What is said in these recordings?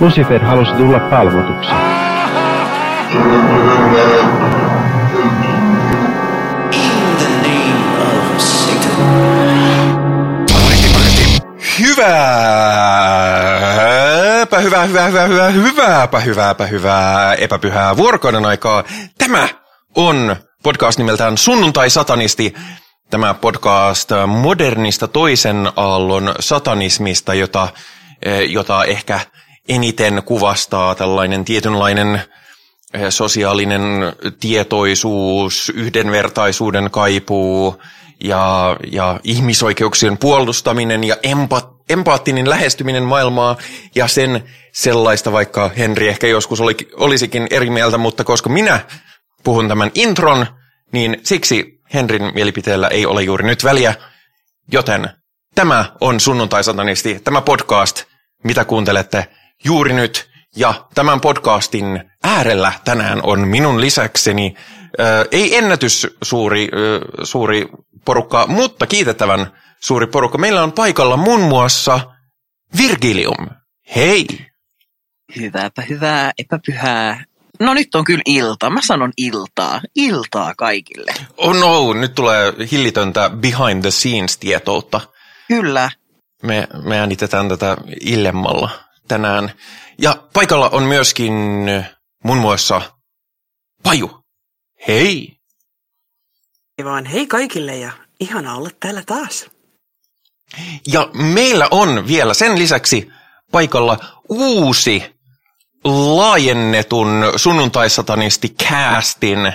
Lucifer halusi tulla palvotuksi. Hyvääpä hyvää, hyvää, hyvää, hyvää, hyvääpä hyvääpä hyvää, epäpyhää vuorokauden aikaa. Tämä on podcast nimeltään Sunnuntai Satanisti. Tämä podcast modernista toisen aallon satanismista, jota, eh, jota ehkä eniten kuvastaa tällainen tietynlainen eh, sosiaalinen tietoisuus, yhdenvertaisuuden kaipuu ja, ja ihmisoikeuksien puolustaminen ja empa, empaattinen lähestyminen maailmaa ja sen sellaista, vaikka Henri ehkä joskus oli, olisikin eri mieltä, mutta koska minä puhun tämän intron, niin siksi Henrin mielipiteellä ei ole juuri nyt väliä, joten tämä on Sunnuntai-satanisti, tämä podcast, mitä kuuntelette juuri nyt. Ja tämän podcastin äärellä tänään on minun lisäkseni, äh, ei ennätys suuri, äh, suuri porukka, mutta kiitettävän suuri porukka. Meillä on paikalla muun muassa Virgilium. Hei! Hyvääpä hyvää, epäpyhää. No nyt on kyllä ilta. Mä sanon iltaa. Iltaa kaikille. Oh no, nyt tulee hillitöntä behind the scenes tietoutta. Kyllä. Me, me äänitetään tätä illemmalla tänään. Ja paikalla on myöskin muun muassa Paju. Hei! Ei vaan hei kaikille ja ihana olla täällä taas. Ja meillä on vielä sen lisäksi paikalla uusi laajennetun sunnuntaisatanisti castin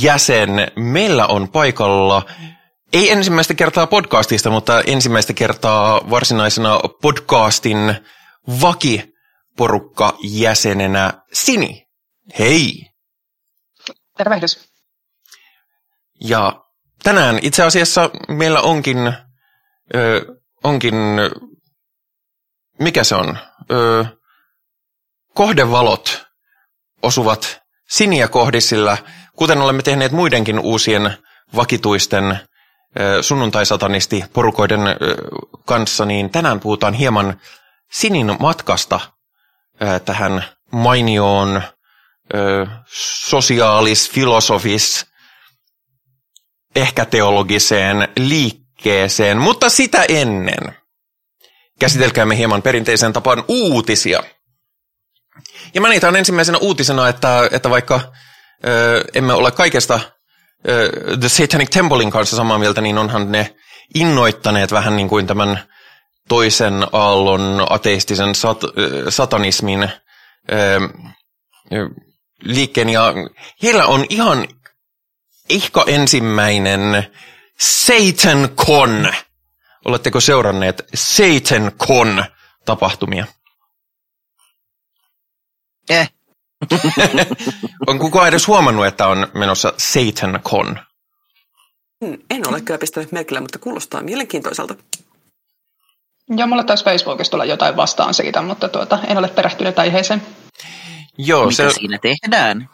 jäsen. Meillä on paikalla ei ensimmäistä kertaa podcastista, mutta ensimmäistä kertaa varsinaisena podcastin vakiporukka jäsenenä Sini. Hei! Tervehdys. Ja tänään itse asiassa meillä onkin, ö, onkin mikä se on? Ö, kohdevalot osuvat siniä kohdisilla, kuten olemme tehneet muidenkin uusien vakituisten sunnuntai-satanisti porukoiden kanssa, niin tänään puhutaan hieman sinin matkasta tähän mainioon ö, sosiaalis, filosofis, ehkä teologiseen liikkeeseen, mutta sitä ennen käsitelkäämme hieman perinteisen tapaan uutisia. Ja mainitään ensimmäisenä uutisena, että, että vaikka ö, emme ole kaikesta ö, The Satanic Templein kanssa samaa mieltä, niin onhan ne innoittaneet vähän niin kuin tämän toisen aallon ateistisen sat, satanismin ö, liikkeen. Ja heillä on ihan ehkä ensimmäinen Satan Con. Oletteko seuranneet Satan Con tapahtumia? Eh. on kukaan edes huomannut, että on menossa Satan Con? En ole kyllä pistänyt merkille, mutta kuulostaa mielenkiintoiselta. Joo, mulla taisi Facebookissa tulla jotain vastaan siitä, mutta tuota, en ole perehtynyt aiheeseen. Joo, Mitä se, siinä tehdään?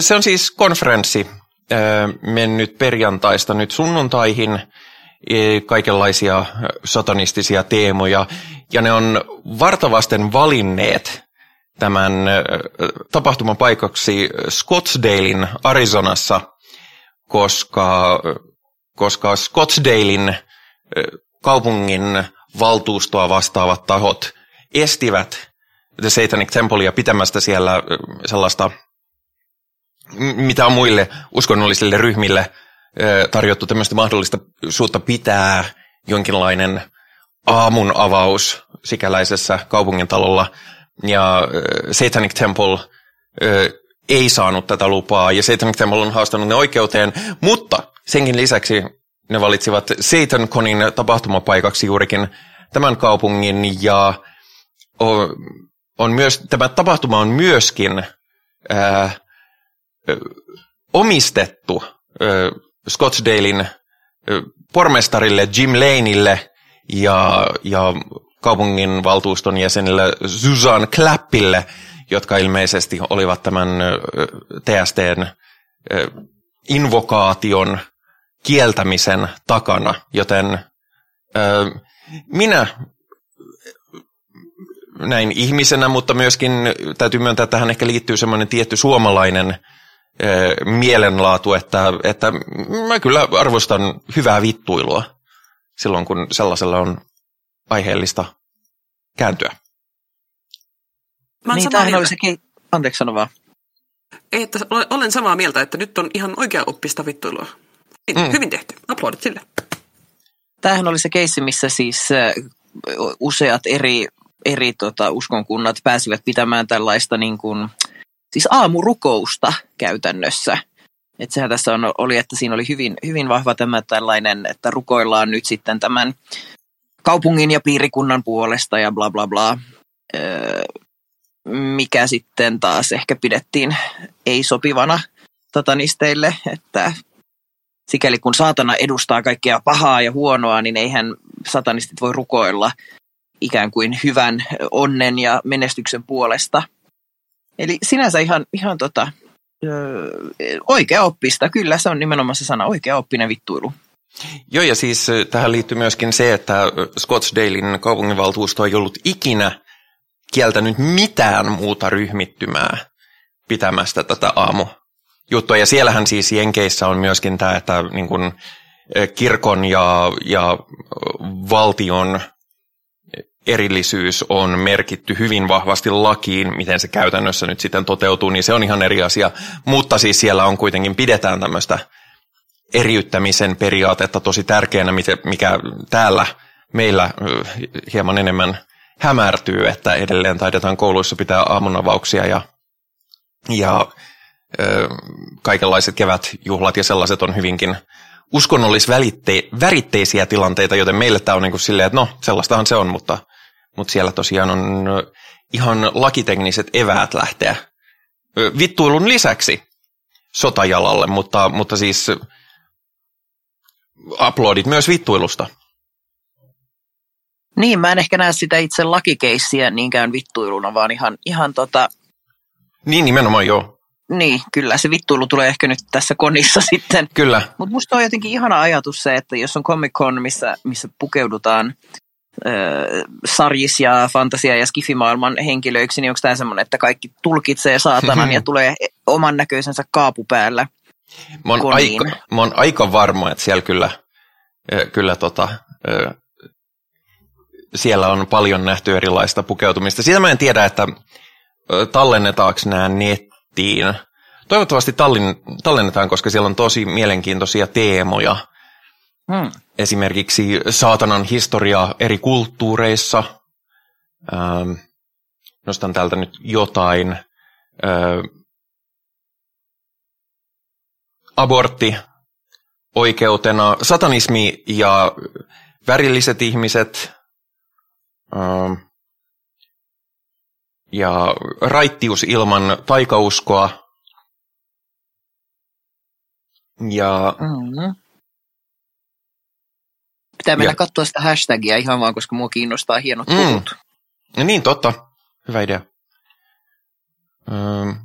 se on siis konferenssi ö, mennyt perjantaista nyt sunnuntaihin, e, kaikenlaisia satanistisia teemoja, ja ne on vartavasten valinneet tämän tapahtuman paikaksi Scottsdalein Arizonassa, koska, koska Scottsdalein kaupungin valtuustoa vastaavat tahot estivät The Satanic Templea pitämästä siellä sellaista, mitä on muille uskonnollisille ryhmille tarjottu tämmöistä mahdollisuutta pitää jonkinlainen aamun avaus sikäläisessä kaupungintalolla. Ja Satanic Temple ei saanut tätä lupaa, ja Satanic Temple on haastanut ne oikeuteen, mutta senkin lisäksi ne valitsivat SatanConin tapahtumapaikaksi juurikin tämän kaupungin, ja o- on myös, tämä tapahtuma on myöskin ää, ö, omistettu ö, Scottsdalein ö, pormestarille Jim Laneille ja, ja kaupungin valtuuston jäsenille Susan Clappille, jotka ilmeisesti olivat tämän TSTn invokaation kieltämisen takana, joten ö, minä näin ihmisenä, mutta myöskin täytyy myöntää, että tähän ehkä liittyy semmoinen tietty suomalainen ö, mielenlaatu, että, että mä kyllä arvostan hyvää vittuilua silloin, kun sellaisella on aiheellista kääntyä. Mä Niin, tämähän mieltä. oli se ke... Anteeksi, sano vaan. Ei, että olen- olen samaa mieltä, että nyt on ihan oikea oppista vittuilua. Hyvin, Mm. hyvin tehty. Aplodit sille. Tämähän oli se keissi, missä siis useat eri, eri tota, uskonkunnat pääsivät pitämään tällaista niin kuin, siis aamurukousta käytännössä. Et sehän tässä on, oli, että siinä oli hyvin, hyvin vahva tämä tällainen, että rukoillaan nyt sitten tämän kaupungin ja piirikunnan puolesta ja bla bla bla. Öö, mikä sitten taas ehkä pidettiin ei-sopivana satanisteille, että sikäli kun saatana edustaa kaikkea pahaa ja huonoa, niin eihän satanistit voi rukoilla ikään kuin hyvän onnen ja menestyksen puolesta. Eli sinänsä ihan, ihan tota, oikea oppista, kyllä se on nimenomaan se sana, oikea oppinen vittuilu. Joo, ja siis tähän liittyy myöskin se, että Scottsdalein kaupunginvaltuusto ei ollut ikinä kieltänyt mitään muuta ryhmittymää pitämästä tätä aamujuttua. Ja siellähän siis Jenkeissä on myöskin tämä, että niin kun, ö, kirkon ja, ja valtion erillisyys on merkitty hyvin vahvasti lakiin, miten se käytännössä nyt sitten toteutuu, niin se on ihan eri asia. Mutta siis siellä on kuitenkin, pidetään tämmöistä eriyttämisen periaatetta tosi tärkeänä, mikä täällä meillä hieman enemmän hämärtyy, että edelleen taidetaan kouluissa pitää aamunavauksia ja, ja kaikenlaiset kevätjuhlat ja sellaiset on hyvinkin uskonnollisväritteisiä tilanteita, joten meille tämä on niin kuin silleen, että no sellaistahan se on, mutta, mutta siellä tosiaan on ihan lakitekniset eväät lähteä vittuilun lisäksi sotajalalle, mutta, mutta siis uploadit myös vittuilusta. Niin, mä en ehkä näe sitä itse lakikeissiä niinkään vittuiluna, vaan ihan, ihan tota, Niin nimenomaan joo. Niin, kyllä se vittuilu tulee ehkä nyt tässä konissa sitten. Kyllä. Mutta musta on jotenkin ihana ajatus se, että jos on Comic Con, missä, missä pukeudutaan ö, sarjis ja fantasia- ja skifimaailman henkilöiksi, niin onko tämä semmoinen, että kaikki tulkitsee saatanan ja tulee oman näköisensä kaapu päällä? Mä oon, aika, mä oon aika varma, että siellä kyllä, kyllä tota, siellä on paljon nähty erilaista pukeutumista. Siitä mä en tiedä, että tallennetaanko nämä nettiin. Toivottavasti tallin, tallennetaan, koska siellä on tosi mielenkiintoisia teemoja. Hmm. Esimerkiksi saatanan historia eri kulttuureissa. Ähm, nostan täältä nyt jotain. Äh, abortti oikeutena, satanismi ja värilliset ihmiset ähm, ja raittius ilman taikauskoa ja Mm-hmm. Pitää mennä Ja- katsoa sitä hashtagia ihan vaan, koska mua kiinnostaa hienot Mm. puhut. Ja niin, totta. Hyvä idea. Öö,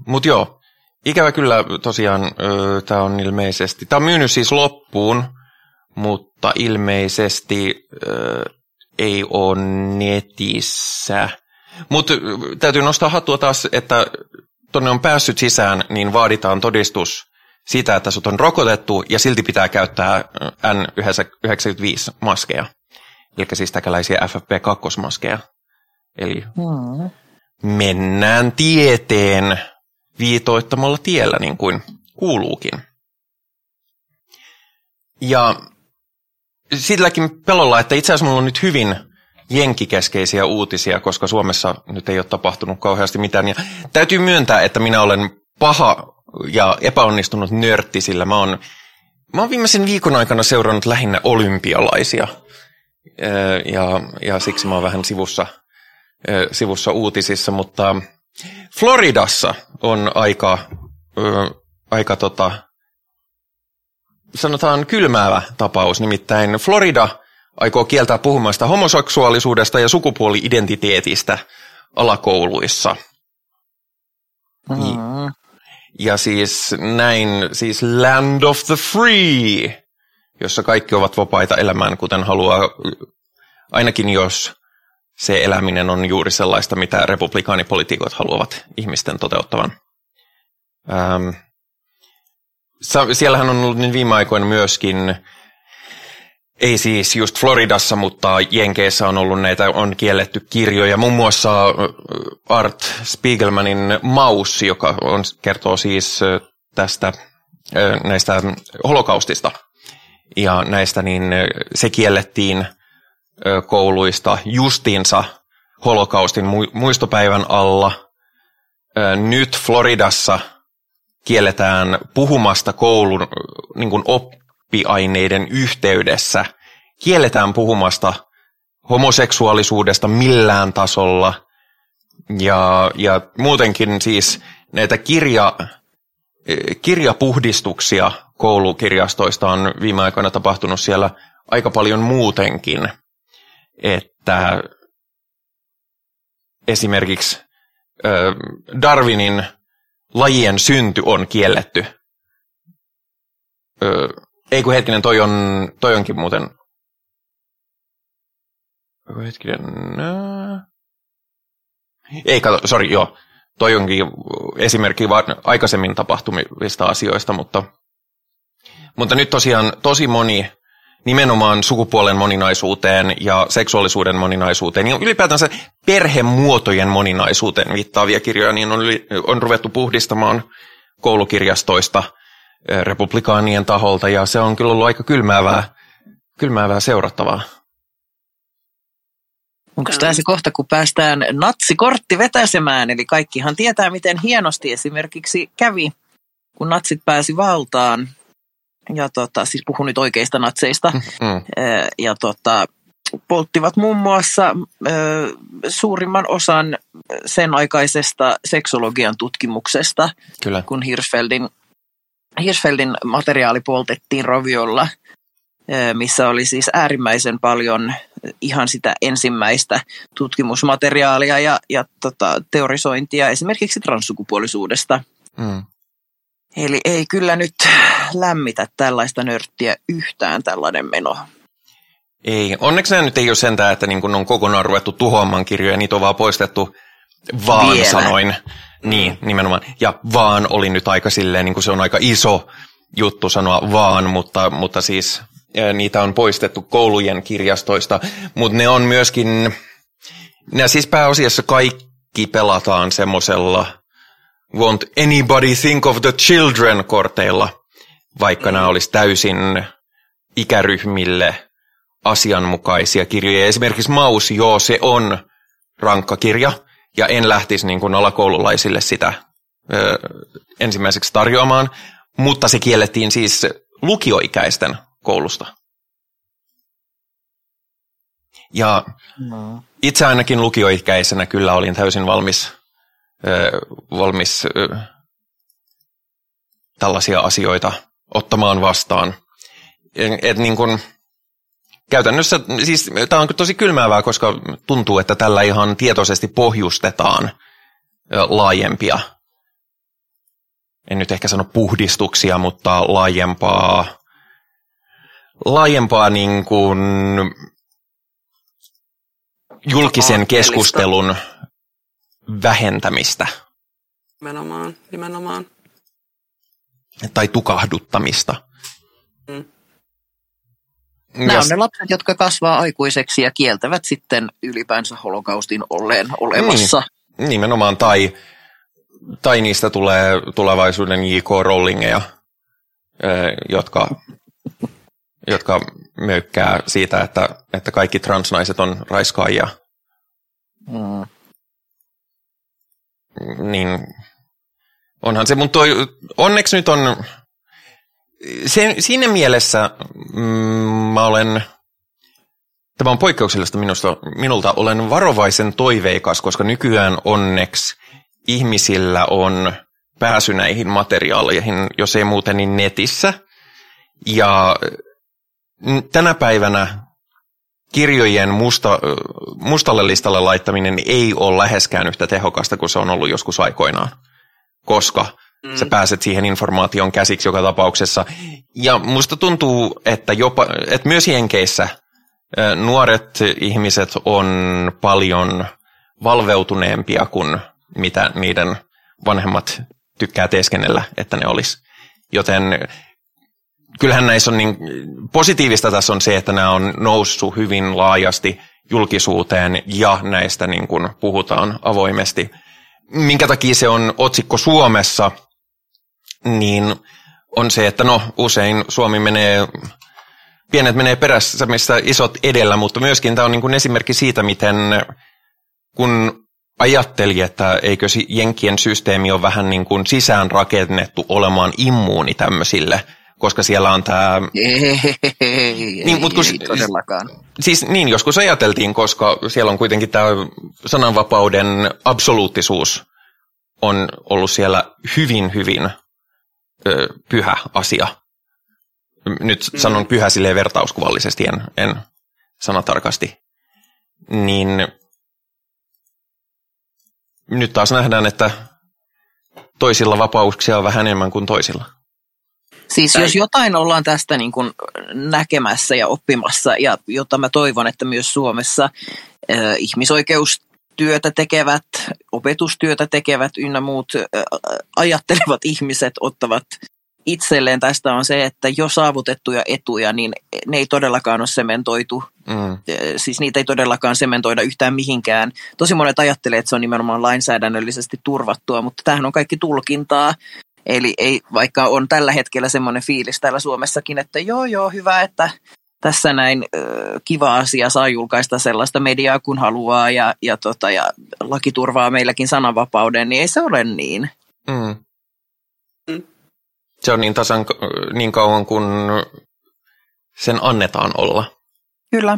Mutta joo, ikävä kyllä tosiaan öö, tämä on ilmeisesti, tämä on myynyt siis loppuun, mutta ilmeisesti öö, ei ole netissä. Mutta täytyy nostaa hattua taas, että tonne on päässyt sisään, niin vaaditaan todistus siitä, että sut on rokotettu ja silti pitää käyttää N95-maskeja. Eli siis täkäläisiä FFP2-maskeja. Eli Mm. mennään tieteen viitoittamalla tiellä niin kuin kuuluukin. Ja silläkin pelolla, että itse asiassa mulla on nyt hyvin jenkikeskeisiä uutisia, koska Suomessa nyt ei ole tapahtunut kauheasti mitään. Ja täytyy myöntää, että minä olen paha ja epäonnistunut nörtti, sillä mä oon, mä oon viimeisen viikon aikana seurannut lähinnä olympialaisia. Ja, ja siksi mä oon vähän sivussa sivussa uutisissa, mutta Floridassa on aika, aika tota, sanotaan kylmäävä tapaus, nimittäin Florida aikoo kieltää puhumasta homoseksuaalisuudesta ja sukupuoli-identiteetistä alakouluissa. Mm. Ja siis näin, siis Land of the Free, jossa kaikki ovat vapaita elämään, kuten haluaa, ainakin jos se eläminen on juuri sellaista, mitä republikaanipolitiikot haluavat ihmisten toteuttavan. Ähm, siellähän on ollut niin viime aikoina myöskin, ei siis just Floridassa, mutta Jenkeissä on ollut näitä, on kielletty kirjoja. Muun muassa Art Spiegelmanin Maussi, joka on, kertoo siis tästä näistä holokaustista. Ja näistä niin se kiellettiin kouluista justiinsa holokaustin muistopäivän alla. Nyt Floridassa kielletään puhumasta koulun niin kuin oppiaineiden yhteydessä. Kielletään puhumasta homoseksuaalisuudesta millään tasolla. Ja, ja muutenkin siis näitä kirja, kirjapuhdistuksia koulukirjastoista on viime aikoina tapahtunut siellä aika paljon muutenkin. Että esimerkiksi Darwinin lajien synty on kielletty. Ei kun hetkinen, toi, on, toi onkin muuten... Hetkinen... Ei, kato, sori, joo. Toi onkin esimerkki vaan aikaisemmin tapahtumista asioista, mutta, mutta nyt tosiaan tosi moni nimenomaan sukupuolen moninaisuuteen ja seksuaalisuuden moninaisuuteen ja ylipäätänsä perhemuotojen moninaisuuteen viittaavia kirjoja, niin on, on ruvettu puhdistamaan koulukirjastoista republikaanien taholta ja se on kyllä ollut aika kylmäävää, kylmäävää seurattavaa. Onko tämä se kohta, kun päästään natsikortti vetäsemään? Eli kaikkihan tietää, miten hienosti esimerkiksi kävi, kun natsit pääsi valtaan ja tota, siis puhun nyt oikeista natseista, mm. ja tota, polttivat muun muassa ö, suurimman osan sen aikaisesta seksologian tutkimuksesta, Kyllä. kun Hirschfeldin, Hirschfeldin materiaali poltettiin roviolla, missä oli siis äärimmäisen paljon ihan sitä ensimmäistä tutkimusmateriaalia ja, ja tota, teorisointia esimerkiksi transsukupuolisuudesta. Mm. Eli ei kyllä nyt lämmitä tällaista nörttiä yhtään tällainen meno. Ei, onneksi nämä nyt ei ole sentään, että niin kun on kokonaan ruvettu tuhoamaan kirjoja, niitä on vaan poistettu vaan Vielä. sanoin. Niin, nimenomaan. Ja vaan oli nyt aika silleen, niin kuin se on aika iso juttu sanoa vaan, mutta, mutta siis niitä on poistettu koulujen kirjastoista, mutta ne on myöskin, ne siis pääasiassa kaikki pelataan semmoisella won't anybody think of the children korteilla, vaikka nämä olisi täysin ikäryhmille asianmukaisia kirjoja. Esimerkiksi Maus, joo, se on rankka kirja, ja en lähtisi niin kuin alakoululaisille sitä ö, ensimmäiseksi tarjoamaan, mutta se kiellettiin siis lukioikäisten koulusta. Ja no. itse ainakin lukioikäisenä kyllä olin täysin valmis valmis tällaisia asioita ottamaan vastaan. Et niin kun, käytännössä, siis tämä on tosi kylmäävää, koska tuntuu, että tällä ihan tietoisesti pohjustetaan laajempia, en nyt ehkä sano puhdistuksia, mutta laajempaa, laajempaa niin kuin julkisen keskustelun vähentämistä. Nimenomaan, nimenomaan. Tai tukahduttamista. Nämä on ne lapset, jotka kasvaa aikuiseksi ja kieltävät sitten ylipäänsä holokaustin olleen olemassa. Niin, nimenomaan, tai, tai niistä tulee tulevaisuuden J.K. Rowlingeja, jotka, jotka möykkää siitä, että, että kaikki transnaiset on raiskaajia. Mm niin onhan se, mutta onneksi nyt on, se, siinä mielessä mm, mä olen, tämä on poikkeuksellista minusta, minulta, olen varovaisen toiveikas, koska nykyään onneksi ihmisillä on pääsy näihin materiaaleihin, jos ei muuten niin netissä. Ja tänä päivänä kirjojen musta, mustalle listalle laittaminen ei ole läheskään yhtä tehokasta kuin se on ollut joskus aikoinaan, koska mm. sä pääset siihen informaation käsiksi joka tapauksessa. Ja musta tuntuu, että, jopa, että myös Jenkeissä Nuoret ihmiset on paljon valveutuneempia kuin mitä niiden vanhemmat tykkää teeskennellä, että ne olisi. Joten kyllähän näissä on niin, positiivista tässä on se, että nämä on noussut hyvin laajasti julkisuuteen ja näistä niin kuin puhutaan avoimesti. Minkä takia se on otsikko Suomessa, niin on se, että no usein Suomi menee, pienet menee perässä, mistä isot edellä, mutta myöskin tämä on niin kuin esimerkki siitä, miten kun ajatteli, että eikö Jenkkien systeemi ole vähän niin kuin sisään rakennettu olemaan immuuni tämmöisille, koska siellä on tämä... Ei, Niin, mut kun- ei todellakaan. Siis niin, joskus ajateltiin, koska siellä on kuitenkin tämä sananvapauden absoluuttisuus on ollut siellä hyvin, hyvin ö, pyhä asia. Nyt sanon pyhä silleen vertauskuvallisesti, en, en sanatarkasti. Niin nyt taas nähdään, että toisilla vapauksia on vähän enemmän kuin toisilla. Siis jos jotain ollaan tästä niin kuin näkemässä ja oppimassa, ja jota mä toivon, että myös Suomessa äh, ihmisoikeustyötä tekevät, opetustyötä tekevät ynnä muut ajattelevat ihmiset ottavat itselleen tästä on se, että jo saavutettuja etuja, niin ne ei todellakaan ole sementoitu Mm. Siis niitä ei todellakaan sementoida yhtään mihinkään. Tosi monet ajattelee, että se on nimenomaan lainsäädännöllisesti turvattua, mutta tämähän on kaikki tulkintaa. Eli ei, vaikka on tällä hetkellä semmoinen fiilis täällä Suomessakin, että joo joo, hyvä, että tässä näin ö, kiva asia saa julkaista sellaista mediaa kun haluaa ja, ja, tota, ja laki turvaa meilläkin sananvapauden, niin ei se ole niin. Mm. Mm. Se on niin tasan niin kauan kuin sen annetaan olla. Kyllä.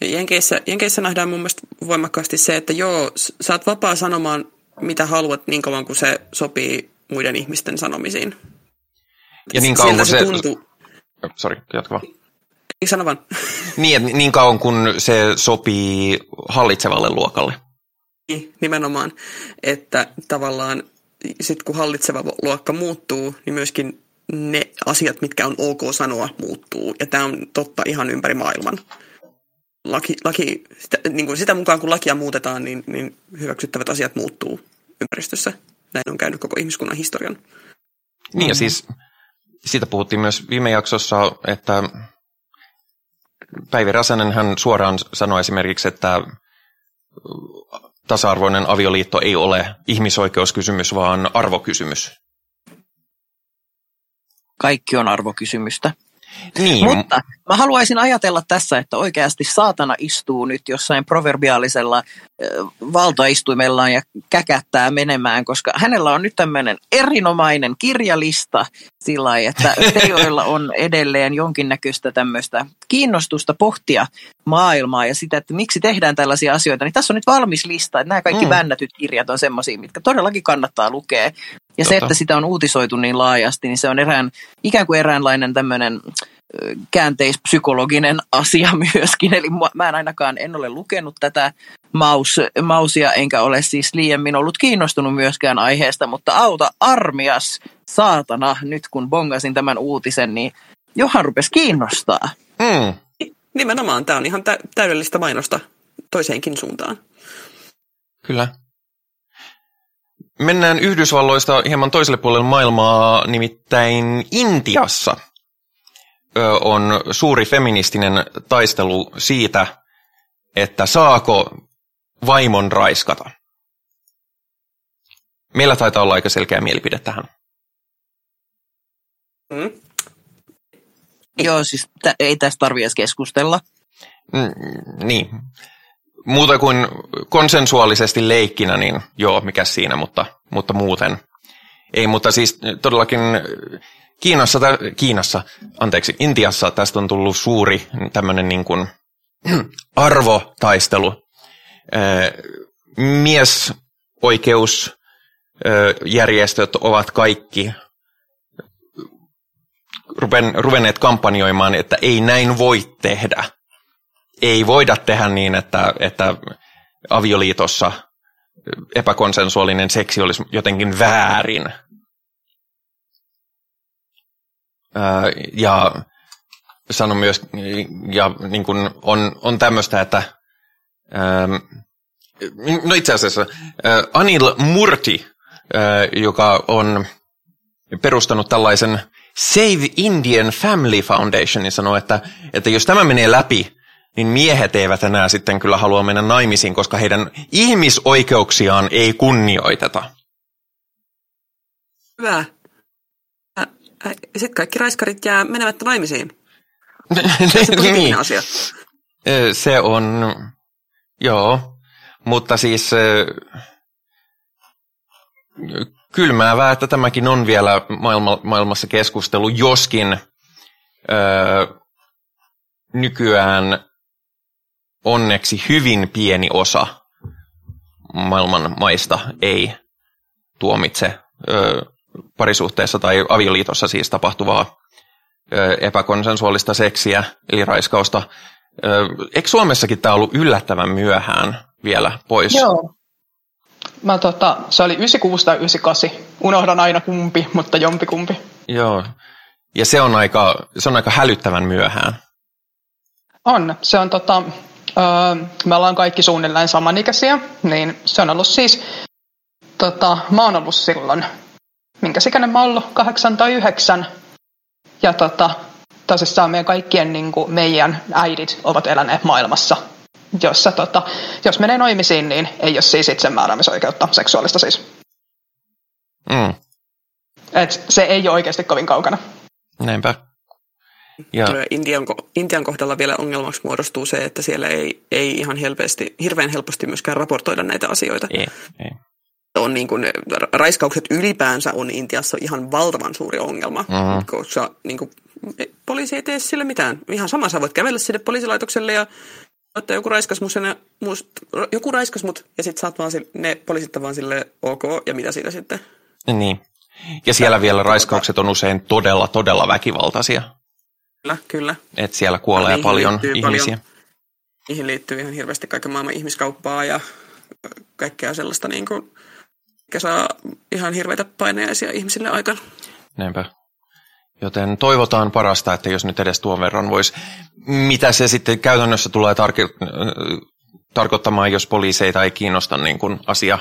Ja Jenkeissä, Jenkeissä nähdään mun mielestä voimakkaasti se, että joo, sä oot vapaa sanomaan mitä haluat niin kauan kuin se sopii muiden ihmisten sanomisiin. Ja niin kauan Siltä kun se se... tuntuu. Sori, jatka vaan. Ei sano vaan. Niin, että niin kauan kun se sopii hallitsevalle luokalle. Niin, Nimenomaan, että tavallaan sitten kun hallitseva luokka muuttuu, niin myöskin ne asiat, mitkä on ok sanoa, muuttuu. Ja tämä on totta ihan ympäri maailman. Laki, laki, sitä, niin kuin sitä mukaan kun lakia muutetaan, niin, niin hyväksyttävät asiat muuttuu ympäristössä. Näin on käynyt koko ihmiskunnan historian. Niin ja siis siitä puhuttiin myös viime jaksossa, että Päivi Räsänen hän suoraan sanoi esimerkiksi, että tasa-arvoinen avioliitto ei ole ihmisoikeuskysymys, vaan arvokysymys. Kaikki on arvokysymystä. Niin, Mutta mä haluaisin ajatella tässä, että oikeasti saatana istuu nyt jossain proverbiaalisella valtaistuimellaan ja käkättää menemään, koska hänellä on nyt tämmöinen erinomainen kirjalista sillä lailla, että te, joilla on edelleen jonkinnäköistä tämmöistä kiinnostusta pohtia maailmaa ja sitä, että miksi tehdään tällaisia asioita, niin tässä on nyt valmis lista, että nämä kaikki Mm. bännätyt kirjat on semmoisia, mitkä todellakin kannattaa lukea. Ja se, Totta. että sitä on uutisoitu niin laajasti, niin se on erään, ikään kuin eräänlainen tämmöinen käänteispsykologinen asia myöskin. Eli mä en ainakaan en ole lukenut tätä maus, mausia, enkä ole siis liiemmin ollut kiinnostunut myöskään aiheesta, mutta auta armias, saatana, nyt kun bongasin tämän uutisen, niin johan rupesi kiinnostaa. mm, Nimenomaan, tämä on ihan tä- täydellistä mainosta toiseenkin suuntaan. kyllä. Mennään Yhdysvalloista hieman toiselle puolelle maailmaa, nimittäin Intiassa on suuri feministinen taistelu siitä, että saako vaimon raiskata. Meillä taitaa olla aika selkeä mielipide tähän. Mm. Joo, siis tä, ei tästä tarvitse edes keskustella. Mm, niin. Muuta kuin konsensuaalisesti leikkinä, niin joo, mikä siinä, mutta, mutta muuten. Ei, mutta siis todellakin Kiinassa, tä- Kiinassa, anteeksi, Intiassa tästä on tullut suuri tämmöinen niin kuin arvotaistelu. Miesoikeusjärjestöt ovat kaikki ruven, ruvenneet kampanjoimaan, että ei näin voi tehdä. Ei voida tehdä niin, että, että avioliitossa epäkonsensuaalinen seksi olisi jotenkin väärin. Ja sanoi myös, ja niin kuin on, on tämmöistä, että no itse asiassa Anil Murti, joka on perustanut tällaisen Save Indian Family Foundation, niin sanoi, että, että jos tämä menee läpi, niin miehet eivät enää sitten kyllä halua mennä naimisiin, koska heidän ihmisoikeuksiaan ei kunnioiteta. Hyvä. Sitten kaikki raiskarit jää menemättä naimisiin. Se on niin. asia. Se on, joo, mutta siis kylmäävää, että tämäkin on vielä maailma, maailmassa keskustelu, joskin öö, nykyään onneksi hyvin pieni osa maailman maista ei tuomitse öö, parisuhteessa tai avioliitossa siis tapahtuvaa epäkonsensuaalista seksiä, eli raiskausta. Eikö Suomessakin tämä ollut yllättävän myöhään vielä pois? Joo, Mä tota, se oli 96 tai 98. Unohdan aina kumpi, mutta jompi kumpi. Joo. Ja se on aika, se on aika hälyttävän myöhään. On. Se on tota, öö, me ollaan kaikki suunnilleen samanikäisiä, niin se on ollut siis, tota, mä oon ollut silloin, minkä sikäinen mä ollut, kahdeksan tai yhdeksän. Ja tota, tosissaan meidän kaikkien niin kuin, meidän äidit ovat eläneet maailmassa jossa tota, jos menee naimisiin, niin ei ole siis itsemääräämisoikeutta, seksuaalista siis. Mm. Et se ei ole oikeasti kovin kaukana. Näinpä. Ja. Intian, Intian kohdalla vielä ongelmaksi muodostuu se, että siellä ei, ei ihan helposti, hirveän helposti myöskään raportoida näitä asioita. Ei, ei. On niin kuin, raiskaukset ylipäänsä on Intiassa ihan valtavan suuri ongelma, mm-hmm. koska niin kuin, poliisi ei tee sille mitään. Ihan sama, sä voit kävellä sinne poliisilaitokselle ja että joku raiskas mut, must, joku raiskas mut ja sitten saat vaan ne poliisit vaan sille ok ja mitä siitä sitten. Niin. Ja siellä Tää, vielä raiskaukset on usein todella, todella väkivaltaisia. Kyllä, kyllä. Että siellä kuolee no, paljon ihmisiä. Paljon, niihin liittyy ihan hirveästi kaiken maailman ihmiskauppaa ja kaikkea sellaista, niin kuin, mikä saa ihan hirveitä paineisia ihmisille aikana. Näinpä. Joten toivotaan parasta, että jos nyt edes tuon verran voisi, mitä se sitten käytännössä tulee tar- tarkoittamaan, jos poliiseita ei kiinnosta niin kuin asia,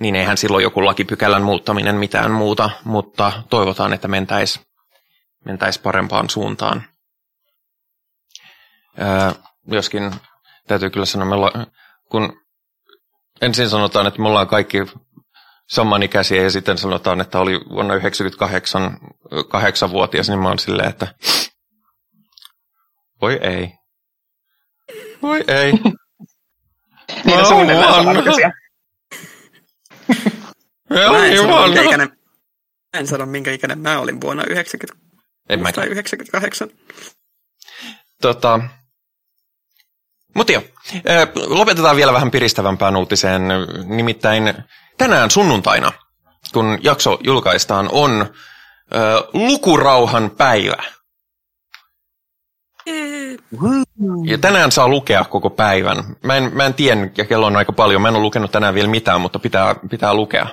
niin eihän silloin joku lakipykälän muuttaminen mitään muuta, mutta toivotaan, että mentäisi mentäis parempaan suuntaan. Ää, joskin täytyy kyllä sanoa, kun ensin sanotaan, että me ollaan kaikki samanikäisiä ja sitten sanotaan, että oli vuonna 1998 kahdeksanvuotias, niin mä oon silleen, että voi ei. Voi ei. niin suunnilleen samanikäisiä. en sano, minkä ikäinen mä olin vuonna 90 en tai 98. Tota, mutta joo, lopetetaan vielä vähän piristävämpään uutiseen. Nimittäin tänään sunnuntaina, kun jakso julkaistaan, on ö, lukurauhan päivä. Ja tänään saa lukea koko päivän. Mä en, mä en tiedä, ja kello on aika paljon. Mä en ole lukenut tänään vielä mitään, mutta pitää, pitää lukea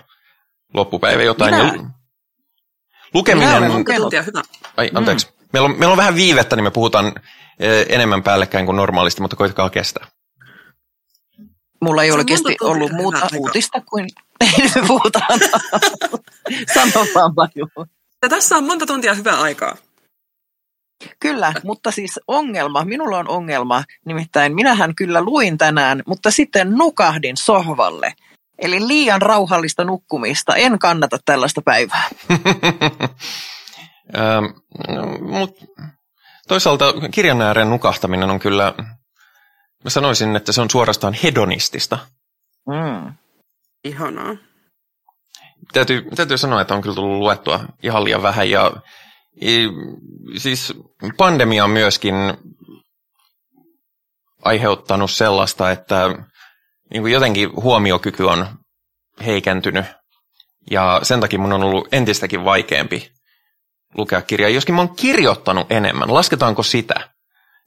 loppupäivä jotain. Minä, ja lukeminen... Minä olen hyvä. Ai, anteeksi. Mm. Meillä, on, meillä on vähän viivettä, niin me puhutaan enemmän päällekkäin kuin normaalisti, mutta koitakaa kestää. Mulla ei oikeasti ollut muuta uutista kuin puhutaan. Sano vaan paljon. Ja tässä on monta tuntia hyvää aikaa. Kyllä, mutta siis ongelma, minulla on ongelma, nimittäin minähän kyllä luin tänään, mutta sitten nukahdin sohvalle. Eli liian rauhallista nukkumista. En kannata tällaista päivää. ähm, mut, toisaalta kirjan ääreen nukahtaminen on kyllä, mä sanoisin, että se on suorastaan hedonistista. Mm. Ihanaa. Täytyy, täytyy sanoa, että on kyllä tullut luettua ihan liian vähän ja siis pandemia on myöskin aiheuttanut sellaista, että niin kuin jotenkin huomiokyky on heikentynyt. Ja sen takia mun on ollut entistäkin vaikeampi lukea kirjaa, joskin mä oon kirjoittanut enemmän. Lasketaanko sitä?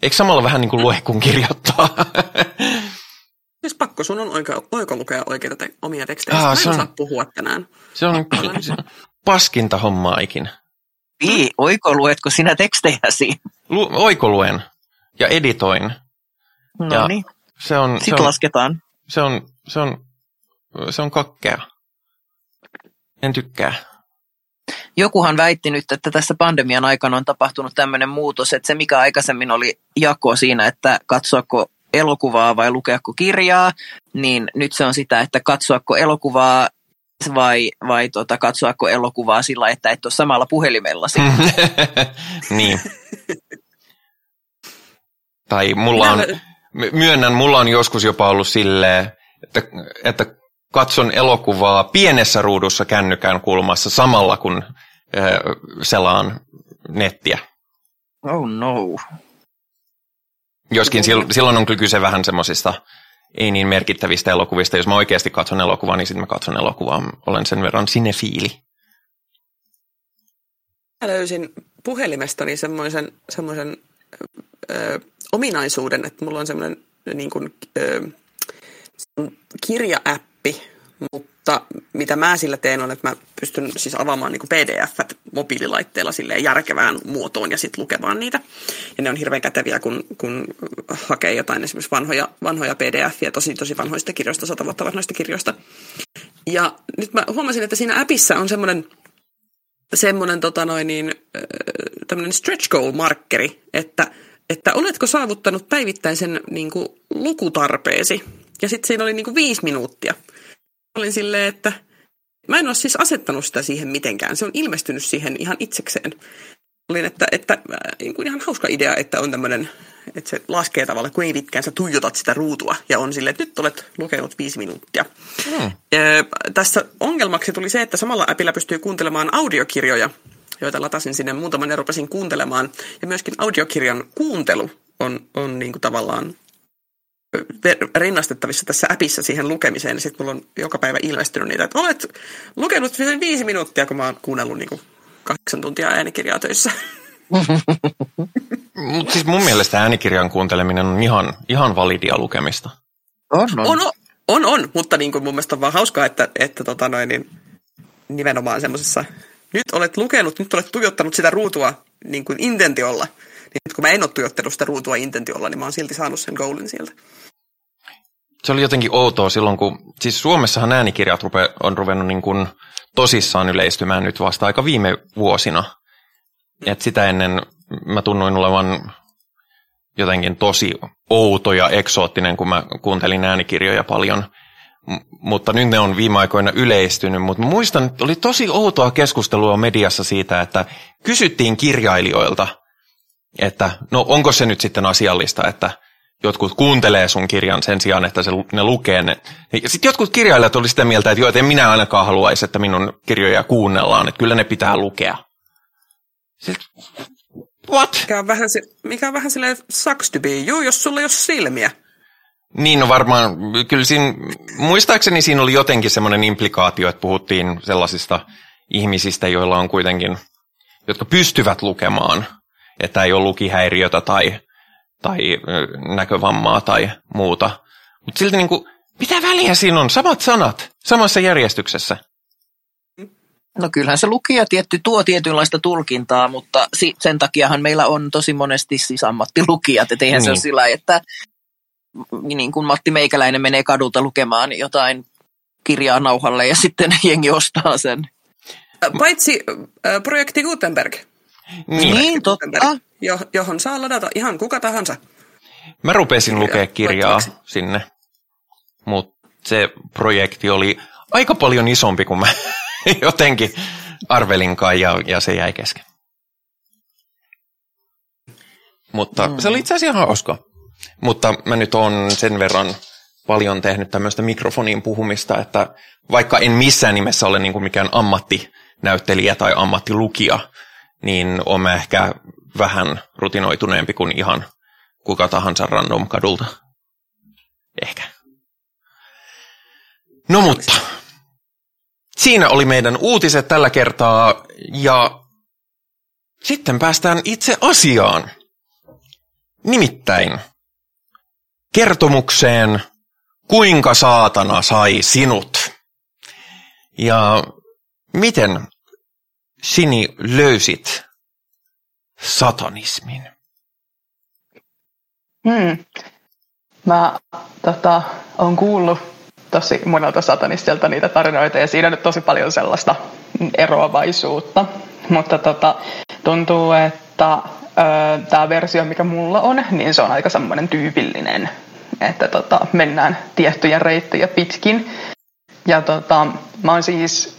Eikö samalla vähän niin kuin lue kuin kirjoittaa? Siis pakko sun on oiko, oiko lukea oikeita te- omia tekstejä. Ah, se on, saa puhua tänään. Se on, se paskinta hommaa ikinä. Ii, oiko luetko sinä tekstejäsi? lu- oikoluen ja editoin. No niin, Se on, se sitten on, lasketaan. se on, se on, se on kakkea. En tykkää. Jokuhan väitti nyt, että tässä pandemian aikana on tapahtunut tämmöinen muutos, että se mikä aikaisemmin oli jako siinä, että katsoako elokuvaa vai lukeako kirjaa, niin nyt se on sitä, että katsoako elokuvaa vai, vai tota, katsoako elokuvaa sillä, että et ole samalla puhelimella niin. Tai mulla on, my- myönnän, mulla on joskus jopa ollut silleen, että, että katson elokuvaa pienessä ruudussa kännykän kulmassa samalla kun äh, selaan nettiä. Oh no. Joskin sil, silloin on kyllä kyse vähän semmoisista ei niin merkittävistä elokuvista. Jos mä oikeasti katson elokuvaa, niin sitten mä katson elokuvaa. Olen sen verran sinefiili. Mä löysin puhelimestani semmoisen, semmoisen ö, ominaisuuden, että mulla on semmoinen niin kuin, ö, kirjaäppi, mutta mitä mä sillä teen on, että mä pystyn siis avaamaan niin pdf mobiililaitteella silleen järkevään muotoon ja sitten lukemaan niitä. Ja ne on hirveän käteviä, kun, kun hakee jotain esimerkiksi vanhoja, vanhoja pdf tosi tosi vanhoista kirjoista, sata vuotta vanhoista kirjoista. Ja nyt mä huomasin, että siinä appissa on semmoinen semmoinen tota noin, niin, tämmöinen stretch goal-markkeri, että, että oletko saavuttanut päivittäisen niin kuin, lukutarpeesi. Ja sitten siinä oli niin kuin viisi minuuttia. Olin silleen, että mä en ole siis asettanut sitä siihen mitenkään. Se on ilmestynyt siihen ihan itsekseen. Olin, että, että äh, niin kuin ihan hauska idea, että on tämmöinen, että se laskee tavallaan, kuinka pitkään sä tuijotat sitä ruutua. Ja on silleen, että nyt olet lukenut viisi minuuttia. Hmm. Ö, tässä ongelmaksi tuli se, että samalla appilla pystyy kuuntelemaan audiokirjoja, joita latasin sinne muutaman ja rupesin kuuntelemaan. Ja myöskin audiokirjan kuuntelu on, on niin kuin tavallaan rinnastettavissa tässä appissa siihen lukemiseen. Ja sitten mulla on joka päivä ilmestynyt niitä, että olet lukenut sen viisi minuuttia, kun mä oon kuunnellut niin kuin kahdeksan tuntia äänikirjaa töissä. Mutta siis mun mielestä äänikirjan kuunteleminen on ihan, ihan validia lukemista. On, on. On, on, on, mutta niin kuin mun mielestä on vaan hauskaa, että, että tota noin, niin nimenomaan semmoisessa, nyt olet lukenut, nyt olet tuijottanut sitä ruutua niin kuin intentiolla. Niin nyt kun mä en ole tuijottanut sitä ruutua intentiolla, niin mä oon silti saanut sen goalin sieltä. Se oli jotenkin outoa silloin, kun, siis Suomessahan äänikirjat rupe, on ruvennut niin kuin tosissaan yleistymään nyt vasta aika viime vuosina. Et sitä ennen mä tunnuin olevan jotenkin tosi outo ja eksoottinen, kun mä kuuntelin äänikirjoja paljon. M- mutta nyt ne on viime aikoina yleistynyt, mutta muistan, että oli tosi outoa keskustelua mediassa siitä, että kysyttiin kirjailijoilta, että no onko se nyt sitten asiallista, että jotkut kuuntelee sun kirjan sen sijaan, että se, ne lukee ne. Ja sitten jotkut kirjailijat oli sitä mieltä, että joo, että en minä ainakaan haluaisi, että minun kirjoja kuunnellaan, että kyllä ne pitää lukea. Sitten, what? Mikä on vähän, mikä on vähän silleen sucks to be you, jos sulla ei ole silmiä. Niin, no varmaan, kyllä siinä, muistaakseni siinä oli jotenkin semmoinen implikaatio, että puhuttiin sellaisista ihmisistä, joilla on kuitenkin, jotka pystyvät lukemaan, että ei ole lukihäiriötä tai, tai näkövammaa tai muuta. Mutta silti niin kuin, mitä väliä siinä on? Samat sanat, samassa järjestyksessä. No kyllähän se lukija tietty tuo tietynlaista tulkintaa, mutta si- sen takiahan meillä on tosi monesti siis ammattilukijat, että eihän niin. se ole Niin. sillä että niin kuin Matti Meikäläinen menee kadulta lukemaan jotain kirjaa nauhalle ja sitten jengi ostaa sen. Paitsi äh, projekti Gutenberg. Niin. Niin, totta. Johon saa ladata ihan kuka tahansa. Mä rupesin lukea kirjaa sinne, mutta se projekti oli aika paljon isompi kuin mä jotenkin arvelinkaan ja, ja se jäi kesken. Mutta mm. se oli itse asiassa ihan hauska. Mutta mä nyt on sen verran paljon tehnyt tämmöistä mikrofoniin puhumista, että vaikka en missään nimessä ole niin kuin mikään ammattinäyttelijä tai ammattilukija, niin on mä ehkä vähän rutinoituneempi kuin ihan kuka tahansa random kadulta. Ehkä. No mutta, siinä oli meidän uutiset tällä kertaa ja sitten päästään itse asiaan. Nimittäin kertomukseen, kuinka saatana sai sinut. Ja miten Sini löysit satanismin? Hmm. Mä tota, on kuullut tosi monelta satanistilta niitä tarinoita ja siinä on nyt tosi paljon sellaista eroavaisuutta. Mutta tota, tuntuu, että tämä versio, mikä mulla on, niin se on aika semmoinen tyypillinen, että tota, mennään tiettyjä reittejä pitkin. Ja tota, mä oon siis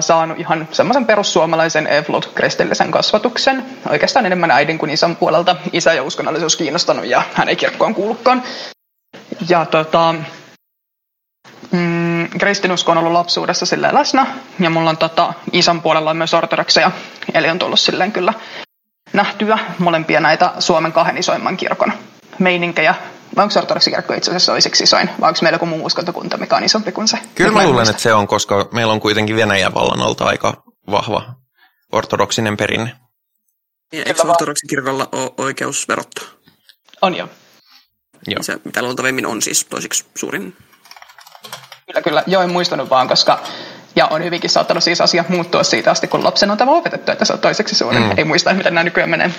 saanut ihan semmoisen perussuomalaisen evlut kristillisen kasvatuksen. Oikeastaan enemmän äidin kuin isän puolelta. Isä ja uskonnollisuus kiinnostanut ja hän ei kirkkoon kuulukaan. Ja tota, mm, kristinusko on ollut lapsuudessa silleen läsnä. Ja mulla on tota, isän puolella on myös ortodokseja. Eli on tullut silleen kyllä nähtyä molempia näitä Suomen kahden isoimman kirkon meininkejä. Vai onko ortodoksikirkko itse asiassa toiseksi isoin, vai onko meillä joku muu uskontokunta, mikä on isompi kuin se? Kyllä mä luulen, että se on, koska meillä on kuitenkin Venäjän vallan alta aika vahva ortodoksinen perinne. Ja eikö ortodoksikirkolla ole oikeus verottaa? On jo. Joo. Se, mitä luultavimmin on siis toisiksi suurin. Kyllä, kyllä. Joo, en muistanut vaan, koska ja on hyvinkin saattanut siis asiat muuttua siitä asti, kun lapsen on tämä opetettu, että se on toiseksi suurin. Mm. Ei muista, miten nämä nykyään menee.